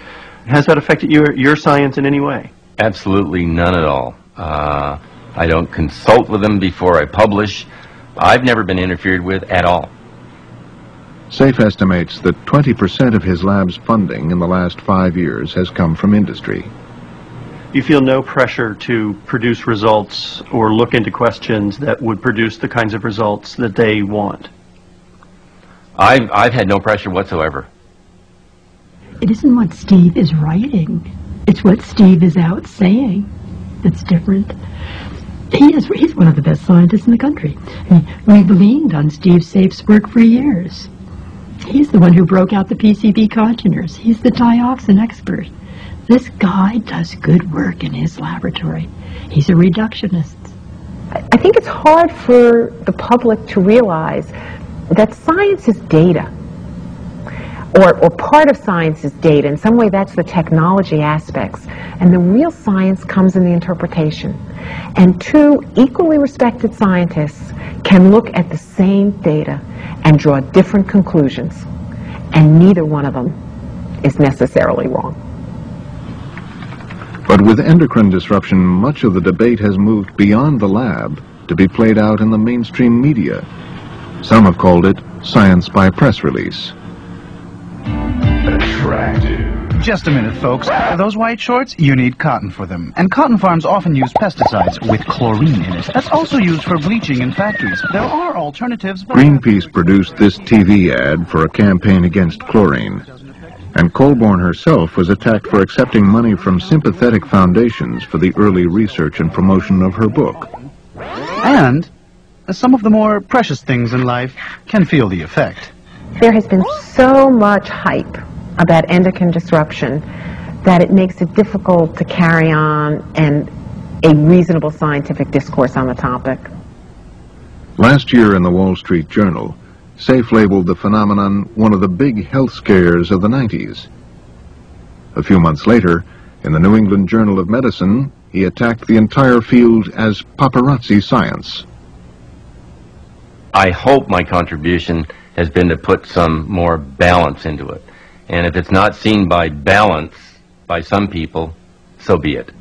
Has that affected your, your science in any way? Absolutely none at all. Uh, I don't consult with them before I publish. I've never been interfered with at all. SAFE estimates that 20% of his lab's funding in the last five years has come from industry. You feel no pressure to produce results or look into questions that would produce the kinds of results that they want? I've, I've had no pressure whatsoever. It isn't what Steve is writing. It's what Steve is out saying that's different. He is, he's one of the best scientists in the country. I mean, we've leaned on Steve Safe's work for years. He's the one who broke out the PCB congeners. He's the dioxin expert. This guy does good work in his laboratory. He's a reductionist. I think it's hard for the public to realize that science is data. Or, or part of science is data. In some way, that's the technology aspects. And the real science comes in the interpretation. And two equally respected scientists can look at the same data and draw different conclusions. And neither one of them is necessarily wrong. But with endocrine disruption, much of the debate has moved beyond the lab to be played out in the mainstream media. Some have called it science by press release. Attractive. Just a minute, folks. Those white shorts, you need cotton for them. And cotton farms often use pesticides with chlorine in it. That's also used for bleaching in factories. There are alternatives, but... Greenpeace produced this TV ad for a campaign against chlorine. And Colborn herself was attacked for accepting money from sympathetic foundations for the early research and promotion of her book. And some of the more precious things in life can feel the effect. There has been so much hype about endocrine disruption that it makes it difficult to carry on and a reasonable scientific discourse on the topic. Last year in the Wall Street Journal, Safe labeled the phenomenon one of the big health scares of the 90s. A few months later, in the New England Journal of Medicine, he attacked the entire field as paparazzi science. I hope my contribution has been to put some more balance into it. And if it's not seen by balance by some people, so be it.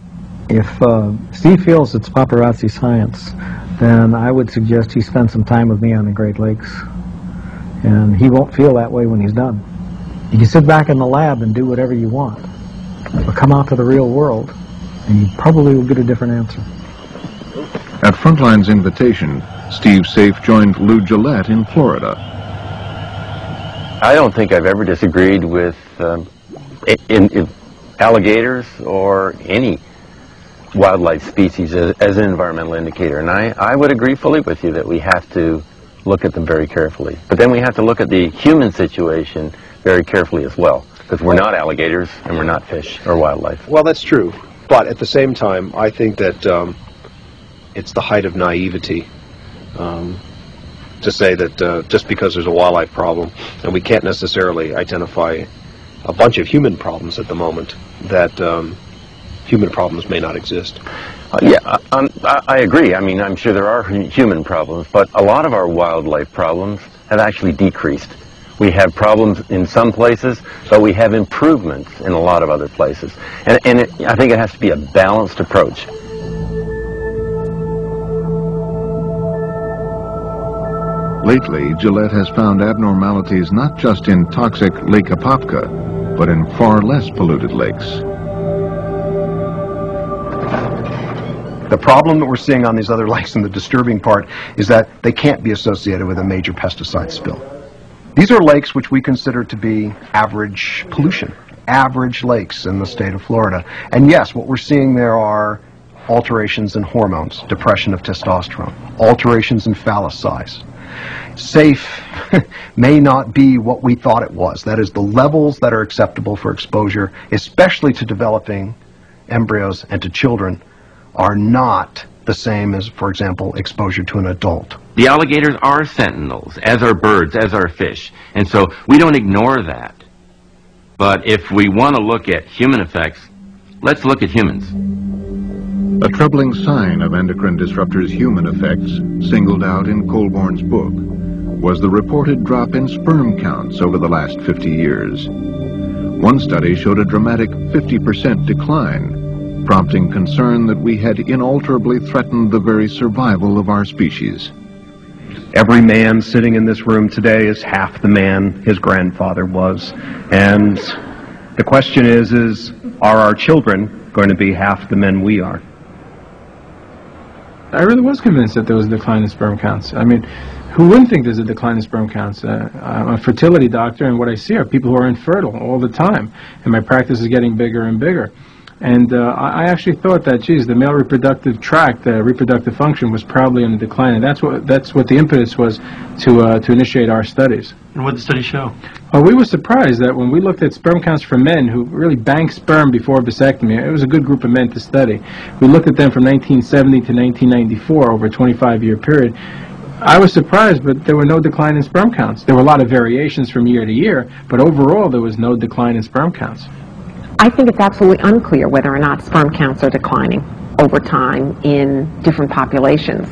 If uh, Steve feels it's paparazzi science, then I would suggest he spend some time with me on the Great Lakes and he won't feel that way when he's done. You can sit back in the lab and do whatever you want, but come out to the real world, and you probably will get a different answer. At Frontline's invitation, Steve Safe joined Lou Guillette in Florida. I don't think I've ever disagreed with um, in, in alligators or any wildlife species as, as, an environmental indicator. And I, I would agree fully with you that we have to look at them very carefully. But then we have to look at the human situation very carefully as well, because we're not alligators and we're not fish or wildlife. Well, that's true. But at the same time, I think that um, it's the height of naivety um, to say that uh, just because there's a wildlife problem, and we can't necessarily identify a bunch of human problems at the moment, that um, human problems may not exist. Uh, yeah, I, I, agree. I mean, I'm sure there are human problems, but a lot of our wildlife problems have actually decreased. We have problems in some places, but we have improvements in a lot of other places. And, and it, I think it has to be a balanced approach. Lately, Guillette has found abnormalities not just in toxic Lake Apopka, but in far less polluted lakes. The problem that we're seeing on these other lakes and the disturbing part is that they can't be associated with a major pesticide spill. These are lakes which we consider to be average pollution, average lakes in the state of Florida. And yes, what we're seeing there are alterations in hormones, depression of testosterone, alterations in phallus size. Safe may not be what we thought it was. That is, the levels that are acceptable for exposure, especially to developing embryos and to children, are not the same as, for example, exposure to an adult. The alligators are sentinels, as are birds, as are fish. And so we don't ignore that. But if we want to look at human effects, let's look at humans. A troubling sign of endocrine disruptors' human effects, singled out in Colborn's book, was the reported drop in sperm counts over the last 50 years. One study showed a dramatic 50% decline prompting concern that we had inalterably threatened the very survival of our species. Every man sitting in this room today is half the man his grandfather was. And the question is, is are our children going to be half the men we are? I really was convinced that there was a decline in sperm counts. I mean, who wouldn't think there's a decline in sperm counts? Uh, I'm a fertility doctor, and what I see are people who are infertile all the time, and my practice is getting bigger and bigger. And uh, I actually thought that, geez, the male reproductive tract, the reproductive function, was probably in decline, and that's what that's what the impetus was to uh, to initiate our studies. And what did the study show? Well, we were surprised that when we looked at sperm counts for men who really banked sperm before vasectomy, it was a good group of men to study. We looked at them from 1970 to 1994 over a 25-year period. I was surprised, but there were no decline in sperm counts. There were a lot of variations from year to year, but overall there was no decline in sperm counts. I think it's absolutely unclear whether or not sperm counts are declining over time in different populations.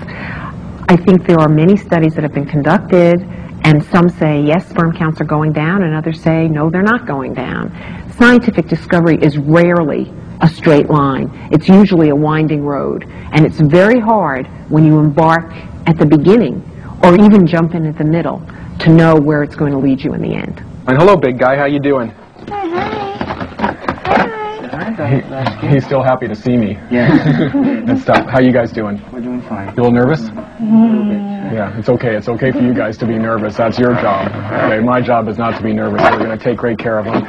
I think there are many studies that have been conducted, and some say, yes, sperm counts are going down, and others say, no, they're not going down. Scientific discovery is rarely a straight line. It's usually a winding road, and it's very hard when you embark at the beginning or even jump in at the middle to know where it's going to lead you in the end. And hello, big guy. How you doing? He- He's still happy to see me. Yes. and stuff. How you guys doing? We're doing fine. You a little nervous? Yeah, it's okay. It's okay for you guys to be nervous. That's your job. Okay, my job is not to be nervous. We're going to take great care of them.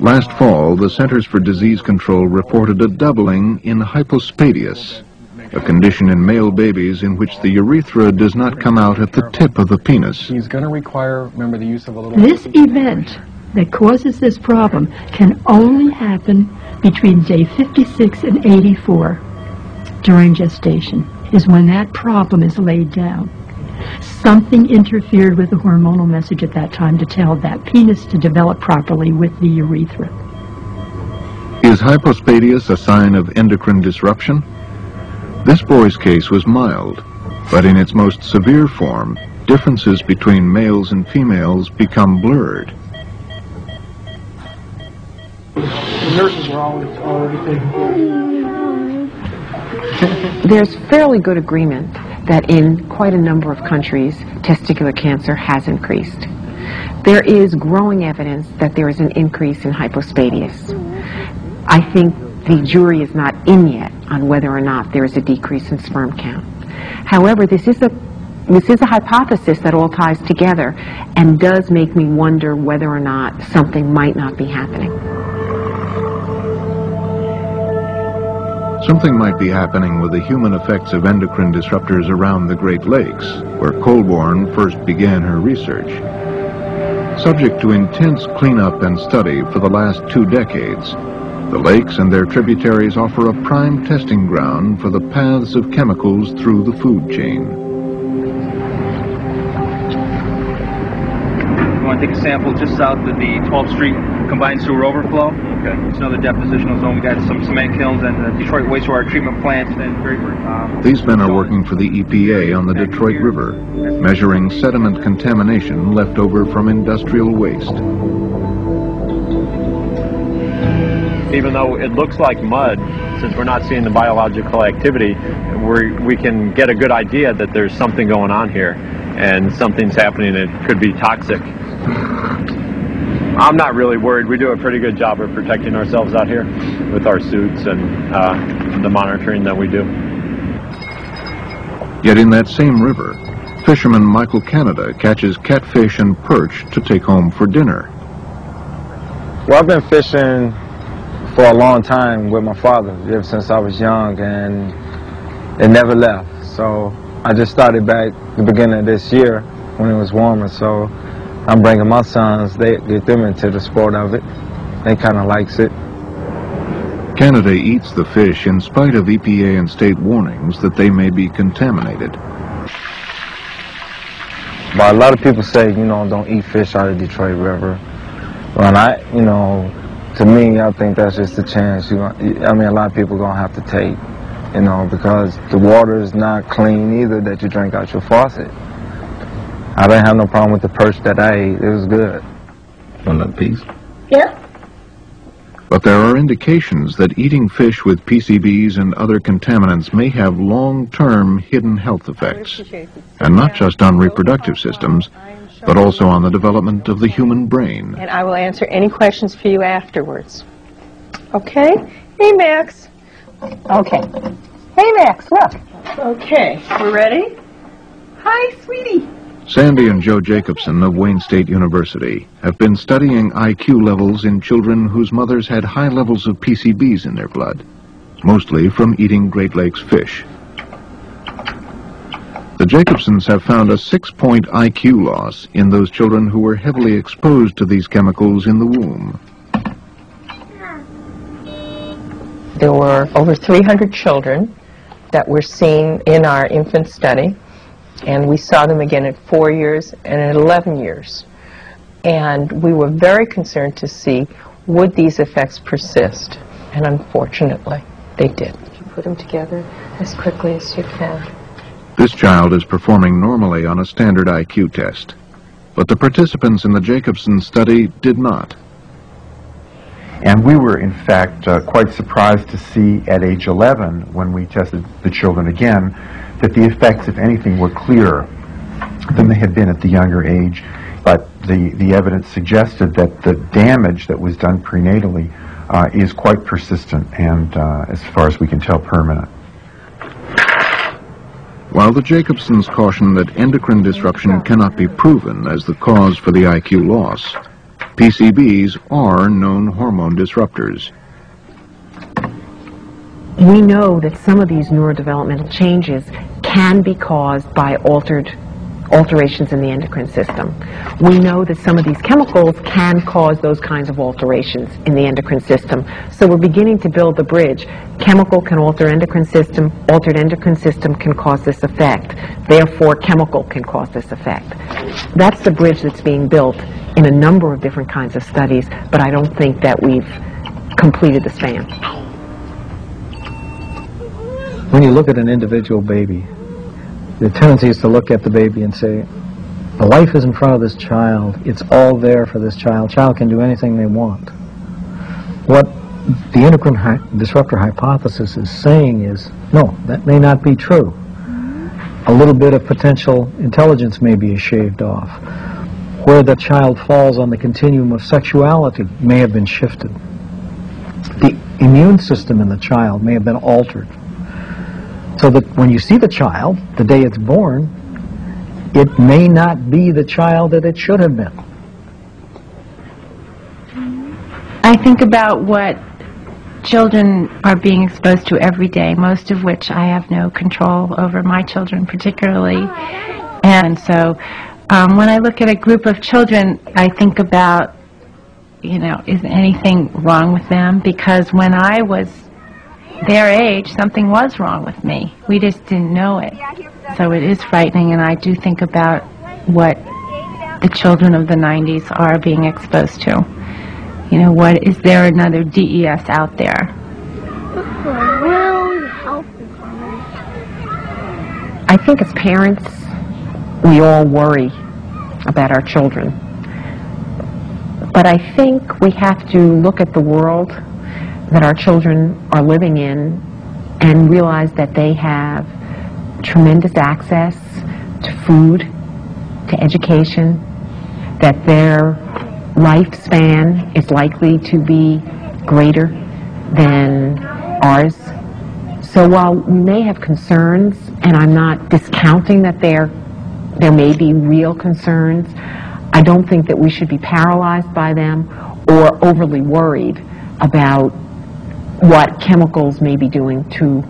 Last fall, the Centers for Disease Control reported a doubling in hypospadias, a condition in male babies in which the urethra does not come out at the tip of the penis. He's going to require, remember, the use of a little... This event that causes this problem can only happen between day 56 and 84 during gestation is when that problem is laid down. Something interfered with the hormonal message at that time to tell that penis to develop properly with the urethra. Is hypospadias a sign of endocrine disruption? This boy's case was mild, but in its most severe form, differences between males and females become blurred. The nurses are already There's fairly good agreement that in quite a number of countries, testicular cancer has increased. There is growing evidence that there is an increase in hypospadias. I think the jury is not in yet on whether or not there is a decrease in sperm count. However, this is a this is a hypothesis that all ties together and does make me wonder whether or not something might not be happening. Something might be happening with the human effects of endocrine disruptors around the Great Lakes, where Colborn first began her research. Subject to intense cleanup and study for the last two decades, the lakes and their tributaries offer a prime testing ground for the paths of chemicals through the food chain. We want to take a sample just south of the 12th Street combined sewer overflow. Okay. It's another depositional zone. We got some cement kilns and the Detroit wastewater treatment plant and very, very, uh, These men are working for the EPA on the Detroit River, measuring sediment contamination left over from industrial waste. even though it looks like mud, since we're not seeing the biological activity, we we can get a good idea that there's something going on here, and something's happening that could be toxic. I'm not really worried. We do a pretty good job of protecting ourselves out here with our suits and uh, the monitoring that we do. Yet in that same river, fisherman Michael Canada catches catfish and perch to take home for dinner. Well, I've been fishing for a long time with my father, ever since I was young, and it never left. So I just started back the beginning of this year when it was warmer. So I'm bringing my sons, they get them into the sport of it. They kind of likes it. Canada eats the fish in spite of EPA and state warnings that they may be contaminated. But a lot of people say, you know, don't eat fish out of Detroit River. Well, I, you know, to me, I think that's just a chance. You, I mean, a lot of people gonna have to take, you know, because the water is not clean either that you drink out your faucet. I didn't have no problem with the perch that I ate. It was good. One that piece. Yeah. But there are indications that eating fish with PCBs and other contaminants may have long-term hidden health effects, and not just on reproductive systems, but also on the development of the human brain. And I will answer any questions for you afterwards. Okay? Hey, Max. Okay. Hey, Max, look. Okay, we're ready? Hi, sweetie. Sandy and Joe Jacobson of Wayne State University have been studying IQ levels in children whose mothers had high levels of PCBs in their blood, mostly from eating Great Lakes fish. The Jacobsons have found a six-point IQ loss in those children who were heavily exposed to these chemicals in the womb. There were over 300 children that were seen in our infant study, and we saw them again at four years and at 11 years. And we were very concerned to see would these effects persist, and unfortunately, they did. You Put them together as quickly as you can. This child is performing normally on a standard IQ test, but the participants in the Jacobson study did not. And we were, in fact, uh, quite surprised to see at age 11, when we tested the children again, that the effects, if anything, were clearer than they had been at the younger age. But the, the evidence suggested that the damage that was done prenatally uh, is quite persistent and, uh, as far as we can tell, permanent. While the Jacobsons caution that endocrine disruption cannot be proven as the cause for the IQ loss, PCBs are known hormone disruptors. We know that some of these neurodevelopmental changes can be caused by altered alterations in the endocrine system. We know that some of these chemicals can cause those kinds of alterations in the endocrine system. So we're beginning to build the bridge. Chemical can alter endocrine system, altered endocrine system can cause this effect. Therefore, chemical can cause this effect. That's the bridge that's being built in a number of different kinds of studies, but I don't think that we've completed the span. When you look at an individual baby, the tendency is to look at the baby and say, the life is in front of this child. It's all there for this child. Child can do anything they want. What the endocrine hy- disruptor hypothesis is saying is, no, that may not be true. A little bit of potential intelligence may be shaved off. Where the child falls on the continuum of sexuality may have been shifted. The immune system in the child may have been altered. So that when you see the child, the day it's born, it may not be the child that it should have been. I think about what children are being exposed to every day, most of which I have no control over my children particularly. And so um, when I look at a group of children, I think about, you know, is anything wrong with them? Because when I was their age, something was wrong with me. We just didn't know it. So it is frightening, and I do think about what the children of the 90s are being exposed to. You know, what is there another DES out there? I think as parents, we all worry about our children. But I think we have to look at the world that our children are living in and realize that they have tremendous access to food, to education, that their lifespan is likely to be greater than ours. So while we may have concerns, and I'm not discounting that there, there may be real concerns, I don't think that we should be paralyzed by them or overly worried about what chemicals may be doing to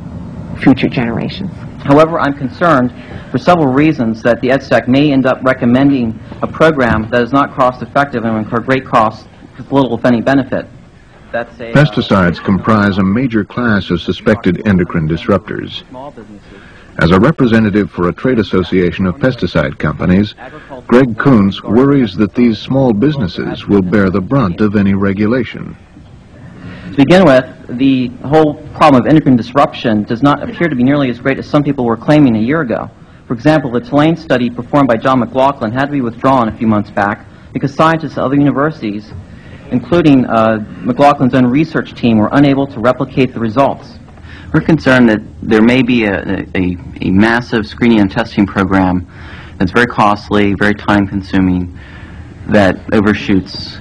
future generations. However, I'm concerned for several reasons that the EDSTAC may end up recommending a program that is not cost-effective and will incur great costs with little, if any, benefit. That's a, uh, Pesticides comprise a major class of suspected endocrine disruptors. As a representative for a trade association of pesticide companies, Greg Kuntz worries that these small businesses will bear the brunt of any regulation. Begin with, the whole problem of endocrine disruption does not appear to be nearly as great as some people were claiming a year ago. For example, the Tulane study performed by John McLachlan had to be withdrawn a few months back because scientists at other universities, including uh, McLachlan's own research team, were unable to replicate the results. We're concerned that there may be a, a, a massive screening and testing program that's very costly, very time-consuming, that overshoots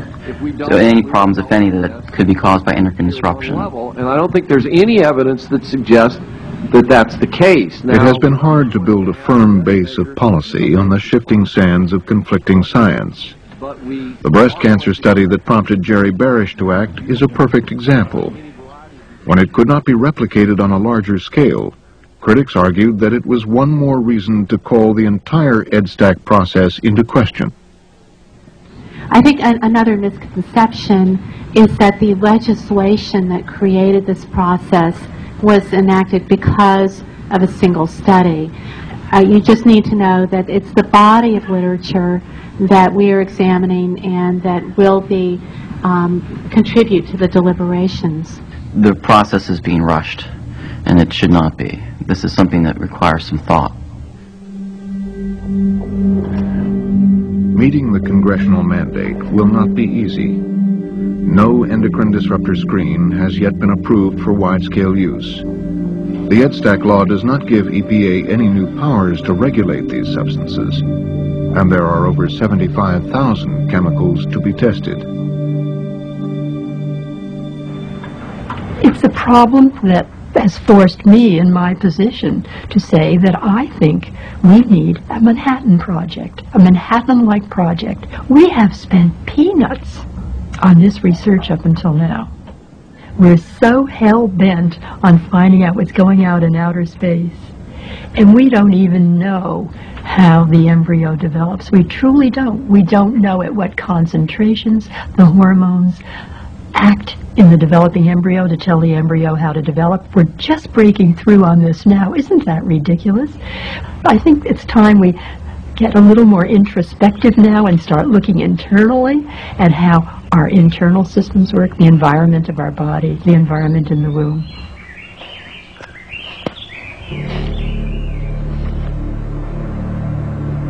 so any problems, if any, that could be caused by endocrine disruption. level, and I don't think there's any evidence that suggests that that's the case. It has been hard to build a firm base of policy on the shifting sands of conflicting science. The breast cancer study that prompted Geri Barish to act is a perfect example. When it could not be replicated on a larger scale, critics argued that it was one more reason to call the entire EDSTAC process into question. I think an, another misconception is that the legislation that created this process was enacted because of a single study. Uh, you just need to know that it's the body of literature that we are examining and that will be um, contribute to the deliberations. The process is being rushed, and it should not be. This is something that requires some thought. Meeting the congressional mandate will not be easy. No endocrine disruptor screen has yet been approved for wide-scale use. The EDSTAC law does not give EPA any new powers to regulate these substances, and there are over 75,000 chemicals to be tested. it's a problem that has forced me in my position to say that I think we need a Manhattan Project, a Manhattan-like project. We have spent peanuts on this research up until now. We're so hell-bent on finding out what's going out in outer space. And we don't even know how the embryo develops. We truly don't. We don't know at what concentrations the hormones act in the developing embryo to tell the embryo how to develop. We're just breaking through on this now. Isn't that ridiculous? I think it's time we get a little more introspective now and start looking internally at how our internal systems work, the environment of our body, the environment in the womb.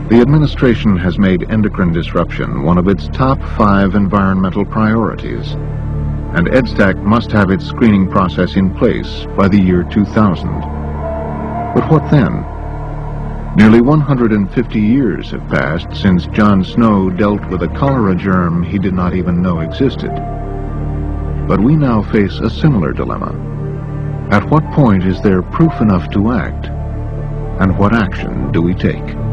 The administration has made endocrine disruption one of its top five environmental priorities, and EDSTAC must have its screening process in place by the year 2000. But what then? Nearly 150 years have passed since John Snow dealt with a cholera germ he did not even know existed. But we now face a similar dilemma. At what point is there proof enough to act? And what action do we take?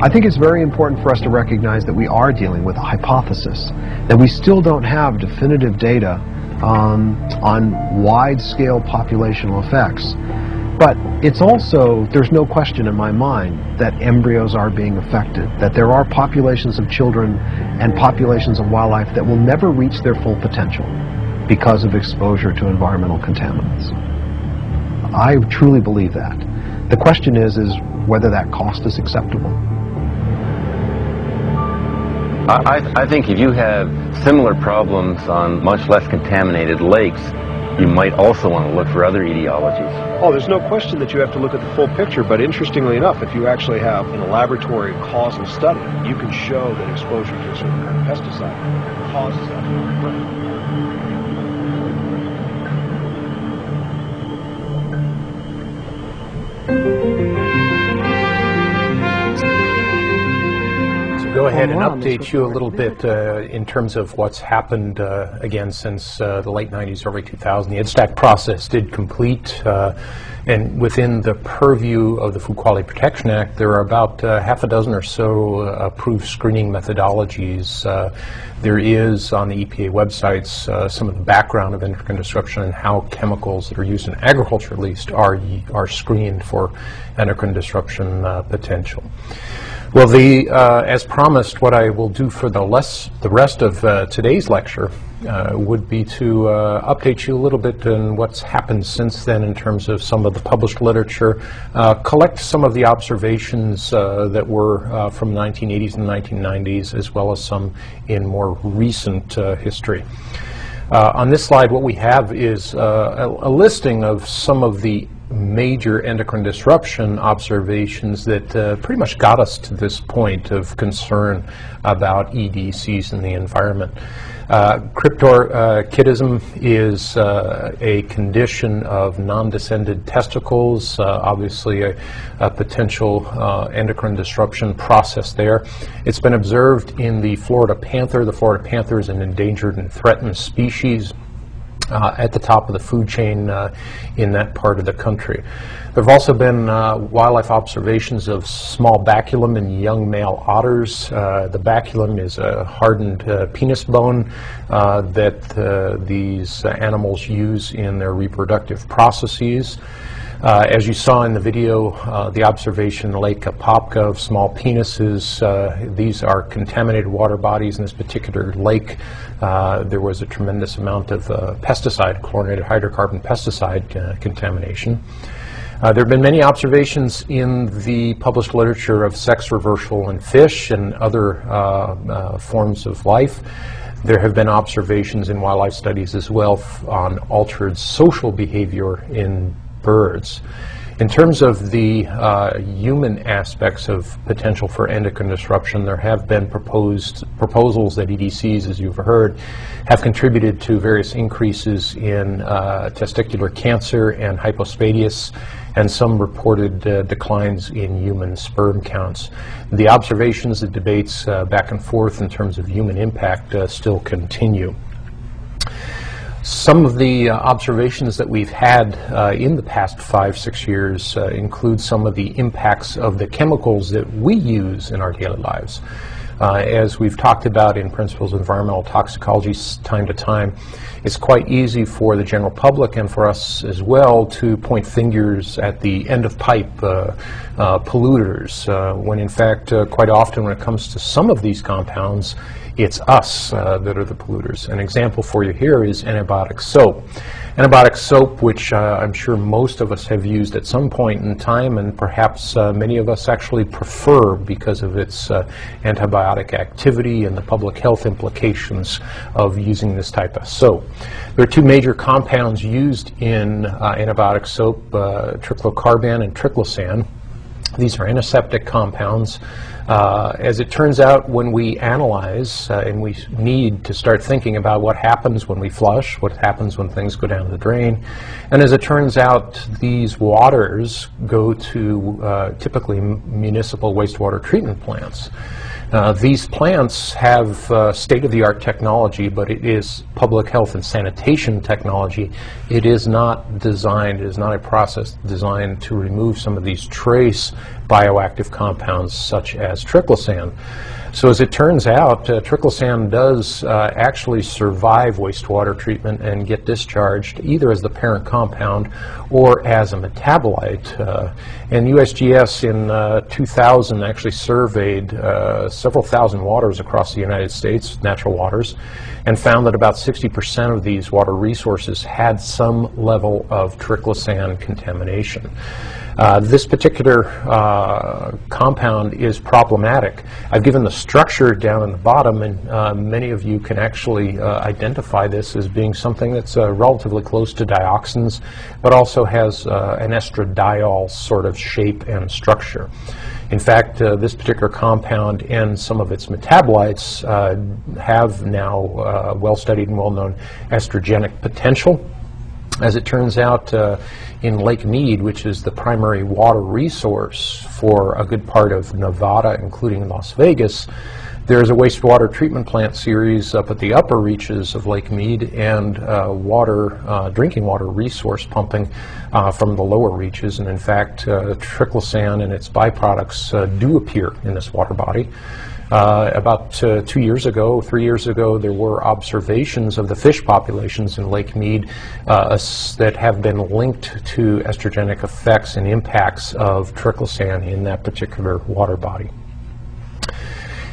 I think it's very important for us to recognize that we are dealing with a hypothesis, that we still don't have definitive data um, on wide-scale populational effects. But it's also, there's no question in my mind that embryos are being affected, that there are populations of children and populations of wildlife that will never reach their full potential because of exposure to environmental contaminants. I truly believe that. The question is, is whether that cost is acceptable. I, I think if you have similar problems on much less contaminated lakes, you might also want to look for other etiologies. Oh, there's no question that you have to look at the full picture, but interestingly enough, if you actually have in a laboratory causal study, you can show that exposure to a certain kind of pesticide causes that. Go ahead and update you a little bit uh, in terms of what's happened uh, again since uh, the late 90s, early 2000s. The EDSTAC process did complete, uh, and within the purview of the Food Quality Protection Act, there are about uh, half a dozen or so uh, approved screening methodologies. there is on the EPA websites some of the background of endocrine disruption and how chemicals that are used in agriculture, at least, are are screened for endocrine disruption potential. Well, the, uh, as promised, what I will do for the, less, the rest of uh, today's lecture uh, would be to uh, update you a little bit on what's happened since then in terms of some of the published literature, uh, collect some of the observations uh, that were from the 1980s and 1990s, as well as some in more recent history. on this slide, what we have is a, a listing of some of the major endocrine disruption observations that uh, pretty much got us to this point of concern about EDCs in the environment. Uh, cryptorchidism is uh, a condition of non-descended testicles, uh, obviously a, a potential uh, endocrine disruption process there. It's been observed in the Florida panther. The Florida panther is an endangered and threatened species uh, at the top of the food chain uh, in that part of the country. There have also been uh, wildlife observations of small baculum in young male otters. Uh, the baculum is a hardened uh, penis bone uh, that these animals use in their reproductive processes. Uh, as you saw in the video, uh, the observation Lake Apopka of small penises, uh, these are contaminated water bodies in this particular lake. Uh, there was a tremendous amount of uh, pesticide, chlorinated hydrocarbon pesticide uh, contamination. there have been many observations in the published literature of sex reversal in fish and other forms of life. There have been observations in wildlife studies as well on altered social behavior in birds. In terms of the uh, human aspects of potential for endocrine disruption, there have been proposed proposals that EDCs, as you've heard, have contributed to various increases in uh, testicular cancer and hypospadias, and some reported uh, declines in human sperm counts. The observations, the debates uh, back and forth in terms of human impact uh, still continue. Some of the uh, observations that we've had uh, in the past five, six years uh, include some of the impacts of the chemicals that we use in our daily lives. Uh, as we've talked about in Principles of Environmental Toxicology time to time, it's quite easy for the general public and for us as well to point fingers at the end of pipe uh, uh, polluters, when in fact, quite often when it comes to some of these compounds, it's us uh, that are the polluters. An example for you here is antibiotic soap. Antibiotic soap, which uh, I'm sure most of us have used at some point in time, and perhaps uh, many of us actually prefer because of its uh, antibiotic activity and the public health implications of using this type of soap. There are two major compounds used in uh, antibiotic soap, uh, triclocarban and triclosan. These are antiseptic compounds. Uh, as it turns out, when we analyze uh, and we need to start thinking about what happens when we flush, what happens when things go down the drain, and as it turns out, these waters go to uh, typically municipal wastewater treatment plants. Uh, these plants have uh, state-of-the-art technology, but it is public health and sanitation technology. It is not designed, it is not a process designed to remove some of these trace bioactive compounds such as triclosan. So as it turns out, uh, triclosan does uh, actually survive wastewater treatment and get discharged either as the parent compound or as a metabolite. Uh, and USGS in uh, 2000 actually surveyed uh, several thousand waters across the United States, natural waters, and found that about 60% of these water resources had some level of triclosan contamination. Uh, this particular uh, compound is problematic. I've given the structure down in the bottom, and uh, many of you can actually uh, identify this as being something that's uh, relatively close to dioxins, but also has an estradiol sort of shape and structure. In fact, this particular compound and some of its metabolites have now well-studied and well-known estrogenic potential. As it turns out, uh, in Lake Mead, which is the primary water resource for a good part of Nevada, including Las Vegas, there's a wastewater treatment plant series up at the upper reaches of Lake Mead and uh, water, uh, drinking water resource pumping uh, from the lower reaches. And in fact, uh, triclosan and its byproducts uh, do appear in this water body. Uh, about uh, two years ago, three years ago, there were observations of the fish populations in Lake Mead uh, that have been linked to estrogenic effects and impacts of triclosan in that particular water body.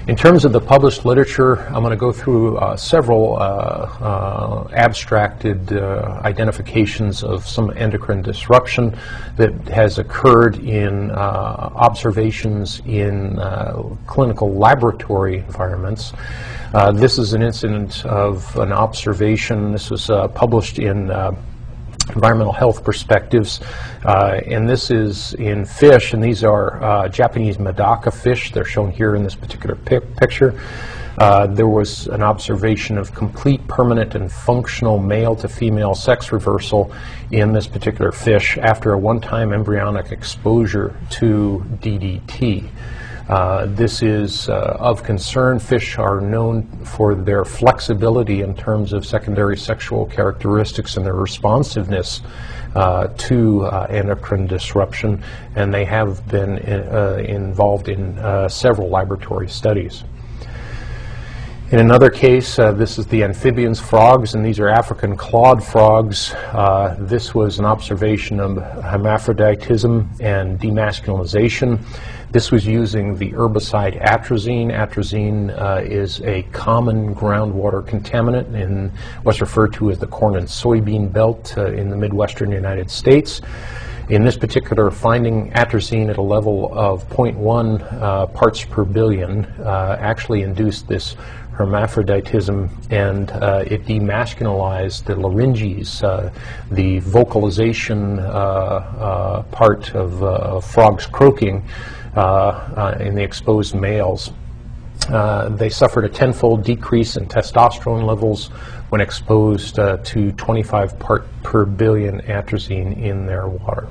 In terms of the published literature, I'm going to go through uh, several uh, uh, abstracted uh, identifications of some endocrine disruption that has occurred in uh, observations in uh, clinical laboratory environments. This is an incident of an observation. This was published in environmental health perspectives. Uh, and this is in fish, and these are uh, Japanese Medaka fish. They're shown here in this particular pic- picture. Uh, there was an observation of complete, permanent, and functional male to female sex reversal in this particular fish after a one time embryonic exposure to DDT. Uh, this is uh, of concern. Fish are known for their flexibility in terms of secondary sexual characteristics and their responsiveness uh, to uh, endocrine disruption, and they have been uh, involved in several laboratory studies. In another case, uh, this is the amphibians frogs, and these are African clawed frogs. Uh, this was an observation of hermaphroditism and demasculinization. This was using the herbicide atrazine. Atrazine uh, is a common groundwater contaminant in what's referred to as the corn and soybean belt uh, in the Midwestern United States. In this particular finding, atrazine at a level of 0.1 uh, parts per billion uh, actually induced this hermaphroditism and uh, it demasculinized the larynges, uh, the vocalization uh, uh, part of uh, frogs croaking in the exposed males. Uh, they suffered a tenfold decrease in testosterone levels when exposed uh, to 25 part per billion atrazine in their water.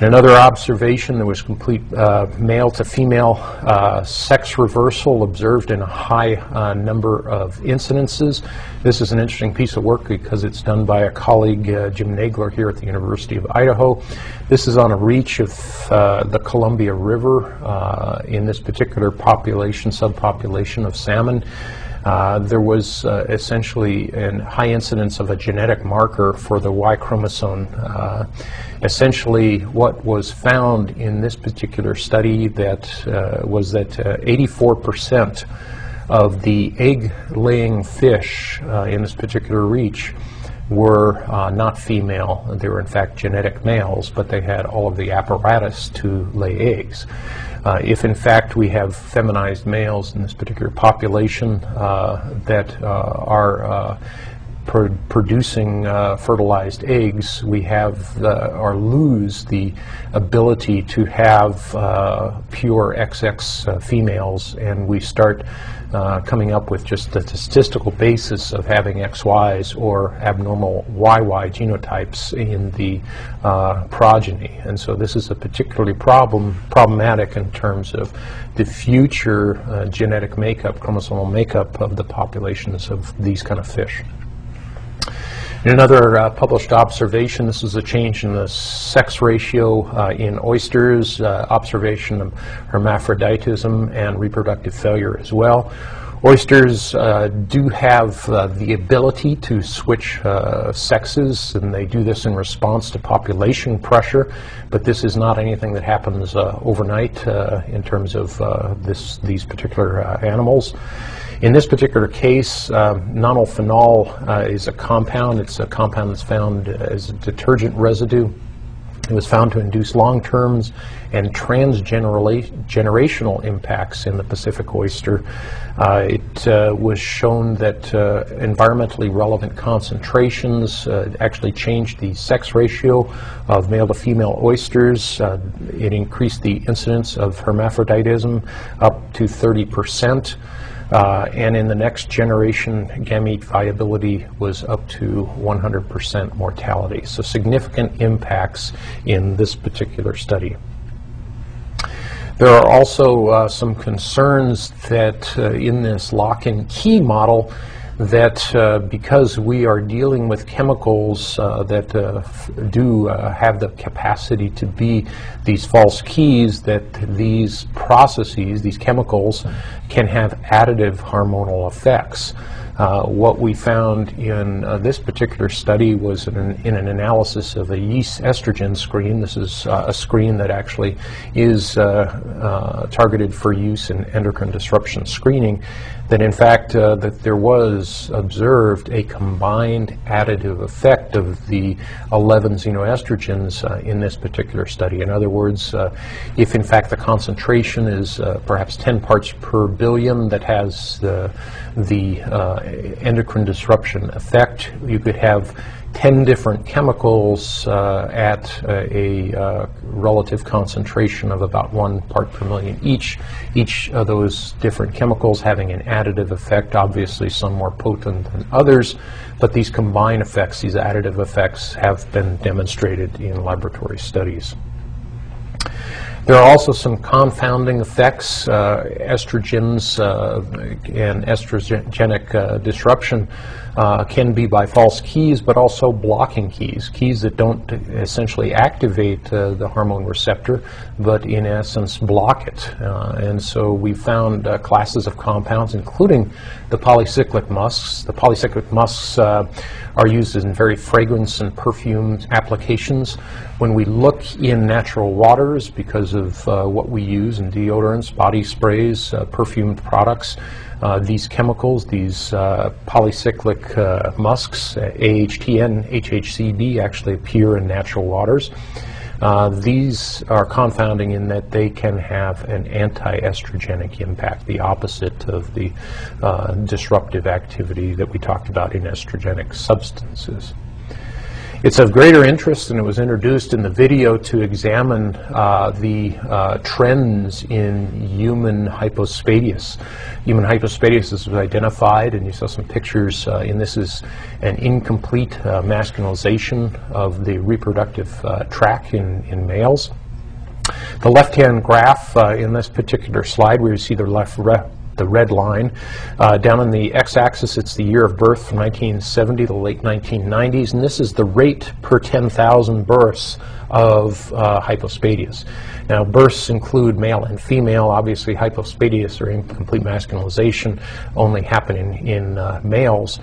Another observation, there was complete uh, male to female uh, sex reversal observed in a high uh, number of incidences. This is an interesting piece of work because it's done by a colleague, uh, Jim Nagler, here at the University of Idaho. This is on a reach of uh, the Columbia River uh, in this particular population, subpopulation of salmon. Uh, there was uh, essentially a high incidence of a genetic marker for the Y chromosome. Uh, essentially, what was found in this particular study that uh, was that 84% uh, of the egg-laying fish in this particular reach were not female. They were in fact genetic males, but they had all of the apparatus to lay eggs. Uh, if in fact we have feminized males in this particular population uh, that uh, are uh, pr producing uh, fertilized eggs, we have the, or lose the ability to have pure XX females, and we start uh, coming up with just the statistical basis of having XYs or abnormal YY genotypes in the uh, progeny. And so this is a particularly problem, problematic in terms of the future uh, genetic makeup, chromosomal makeup of the populations of these kind of fish. In another uh, published observation, this is a change in the sex ratio uh, in oysters, uh, observation of hermaphroditism and reproductive failure as well. Oysters uh, do have uh, the ability to switch uh, sexes, and they do this in response to population pressure, but this is not anything that happens overnight in terms of this, these particular animals. In this particular case, uh, nonylphenol uh, is a compound. It's a compound that's found as a detergent residue. It was found to induce long-term and transgenerational impacts in the Pacific oyster. Uh, it uh, was shown that uh, environmentally relevant concentrations uh, actually changed the sex ratio of male to female oysters. Uh, it increased the incidence of hermaphroditism up to 30 percent. Uh, and in the next generation, gamete viability was up to 100% mortality. So significant impacts in this particular study. There are also uh, some concerns that uh, in this lock and key model, that uh, because we are dealing with chemicals uh, that uh, do uh, have the capacity to be these false keys, that these processes, these chemicals, can have additive hormonal effects. Uh, what we found in uh, this particular study was in an, in an, analysis of a yeast estrogen screen. This is uh, a screen that actually is uh, targeted for use in endocrine disruption screening that in fact uh, that there was observed a combined additive effect of the 11 xenoestrogens uh, in this particular study. In other words, uh, if in fact the concentration is uh, perhaps 10 parts per billion that has the, the uh, endocrine disruption effect, you could have 10 different chemicals uh, at a, a uh, relative concentration of about one part per million each. Each of those different chemicals having an additive effect, obviously some more potent than others, but these combined effects, these additive effects, have been demonstrated in laboratory studies. There are also some confounding effects, uh, estrogens uh, and estrogenic uh, disruption uh, can be by false keys, but also blocking keys, keys that don't essentially activate uh, the hormone receptor, but in essence block it. Uh, and so we found uh, classes of compounds, including the polycyclic musks. The polycyclic musks uh, are used in very fragrance and perfume applications. When we look in natural waters, because of uh, what we use in deodorants, body sprays, perfumed products, these chemicals, these uh, polycyclic uh, musks, AHTN, HHCB, actually appear in natural waters. Uh, these are confounding in that they can have an anti-estrogenic impact, the opposite of the uh, disruptive activity that we talked about in estrogenic substances. It's of greater interest, and it was introduced in the video to examine uh, the uh, trends in human hypospadias. Human hypospadias was identified, and you saw some pictures, uh, and this is an incomplete uh, masculinization of the reproductive uh, tract in, in males. The left-hand graph uh, in this particular slide, where you see the left the red line. Uh, down on the x-axis, it's the year of birth from 1970 to the late 1990s, and this is the rate per 10,000 births of uh, hypospadias. Now, births include male and female. Obviously, hypospadias or incomplete masculinization only happen in, in uh, males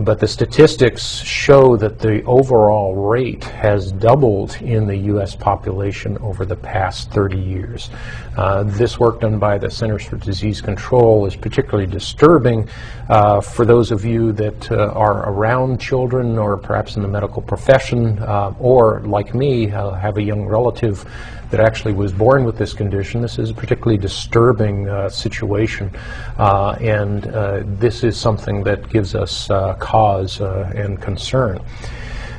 but the statistics show that the overall rate has doubled in the U.S. population over the past 30 years. Uh, this work done by the Centers for Disease Control is particularly disturbing uh, for those of you that uh, are around children or perhaps in the medical profession uh, or, like me, uh, have a young relative that actually was born with this condition. This is a particularly disturbing uh, situation, uh, and uh, this is something that gives us uh, cause uh, and concern.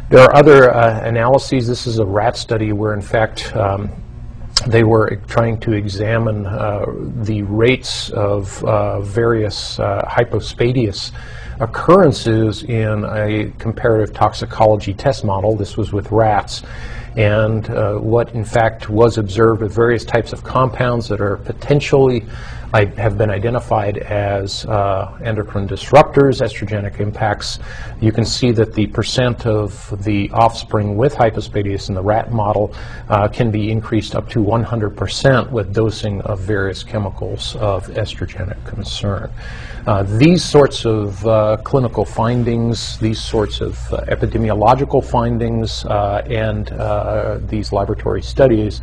There are other analyses. This is a rat study where, in fact, um, they were trying to examine uh, the rates of uh, various uh, hypospadias occurrences in a comparative toxicology test model. This was with rats and uh, what in fact was observed with various types of compounds that are potentially I have been identified as uh, endocrine disruptors, estrogenic impacts. You can see that the percent of the offspring with hypospadias in the rat model uh, can be increased up to 100% with dosing of various chemicals of estrogenic concern. Uh, these sorts of uh, clinical findings, these sorts of uh, epidemiological findings, uh, and these laboratory studies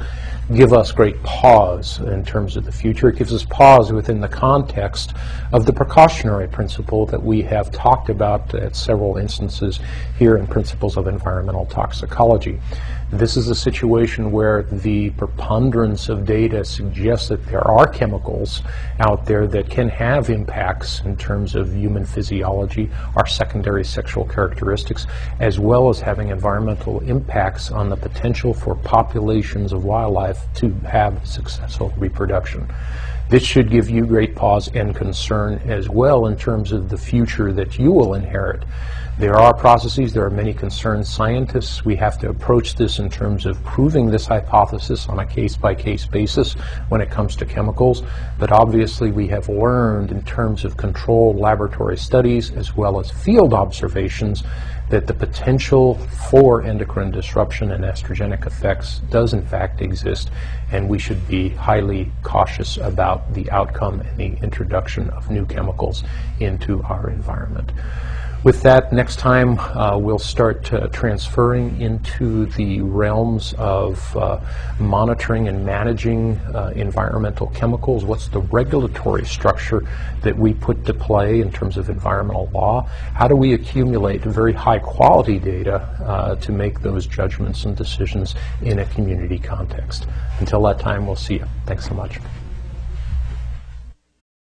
give us great pause in terms of the future. It gives us pause within the context of the precautionary principle that we have talked about at several instances here in Principles of Environmental Toxicology. This is a situation where the preponderance of data suggests that there are chemicals out there that can have impacts in terms of human physiology, our secondary sexual characteristics, as well as having environmental impacts on the potential for populations of wildlife to have successful reproduction. This should give you great pause and concern as well in terms of the future that you will inherit. There are processes, there are many concerned scientists. We have to approach this in terms of proving this hypothesis on a case-by-case -case basis when it comes to chemicals. But obviously we have learned in terms of controlled laboratory studies as well as field observations that the potential for endocrine disruption and estrogenic effects does in fact exist, and we should be highly cautious about the outcome and the introduction of new chemicals into our environment. With that, next time uh, we'll start uh, transferring into the realms of uh, monitoring and managing uh, environmental chemicals. What's the regulatory structure that we put to play in terms of environmental law? How do we accumulate very high quality data uh, to make those judgments and decisions in a community context? Until that time, we'll see you. Thanks so much.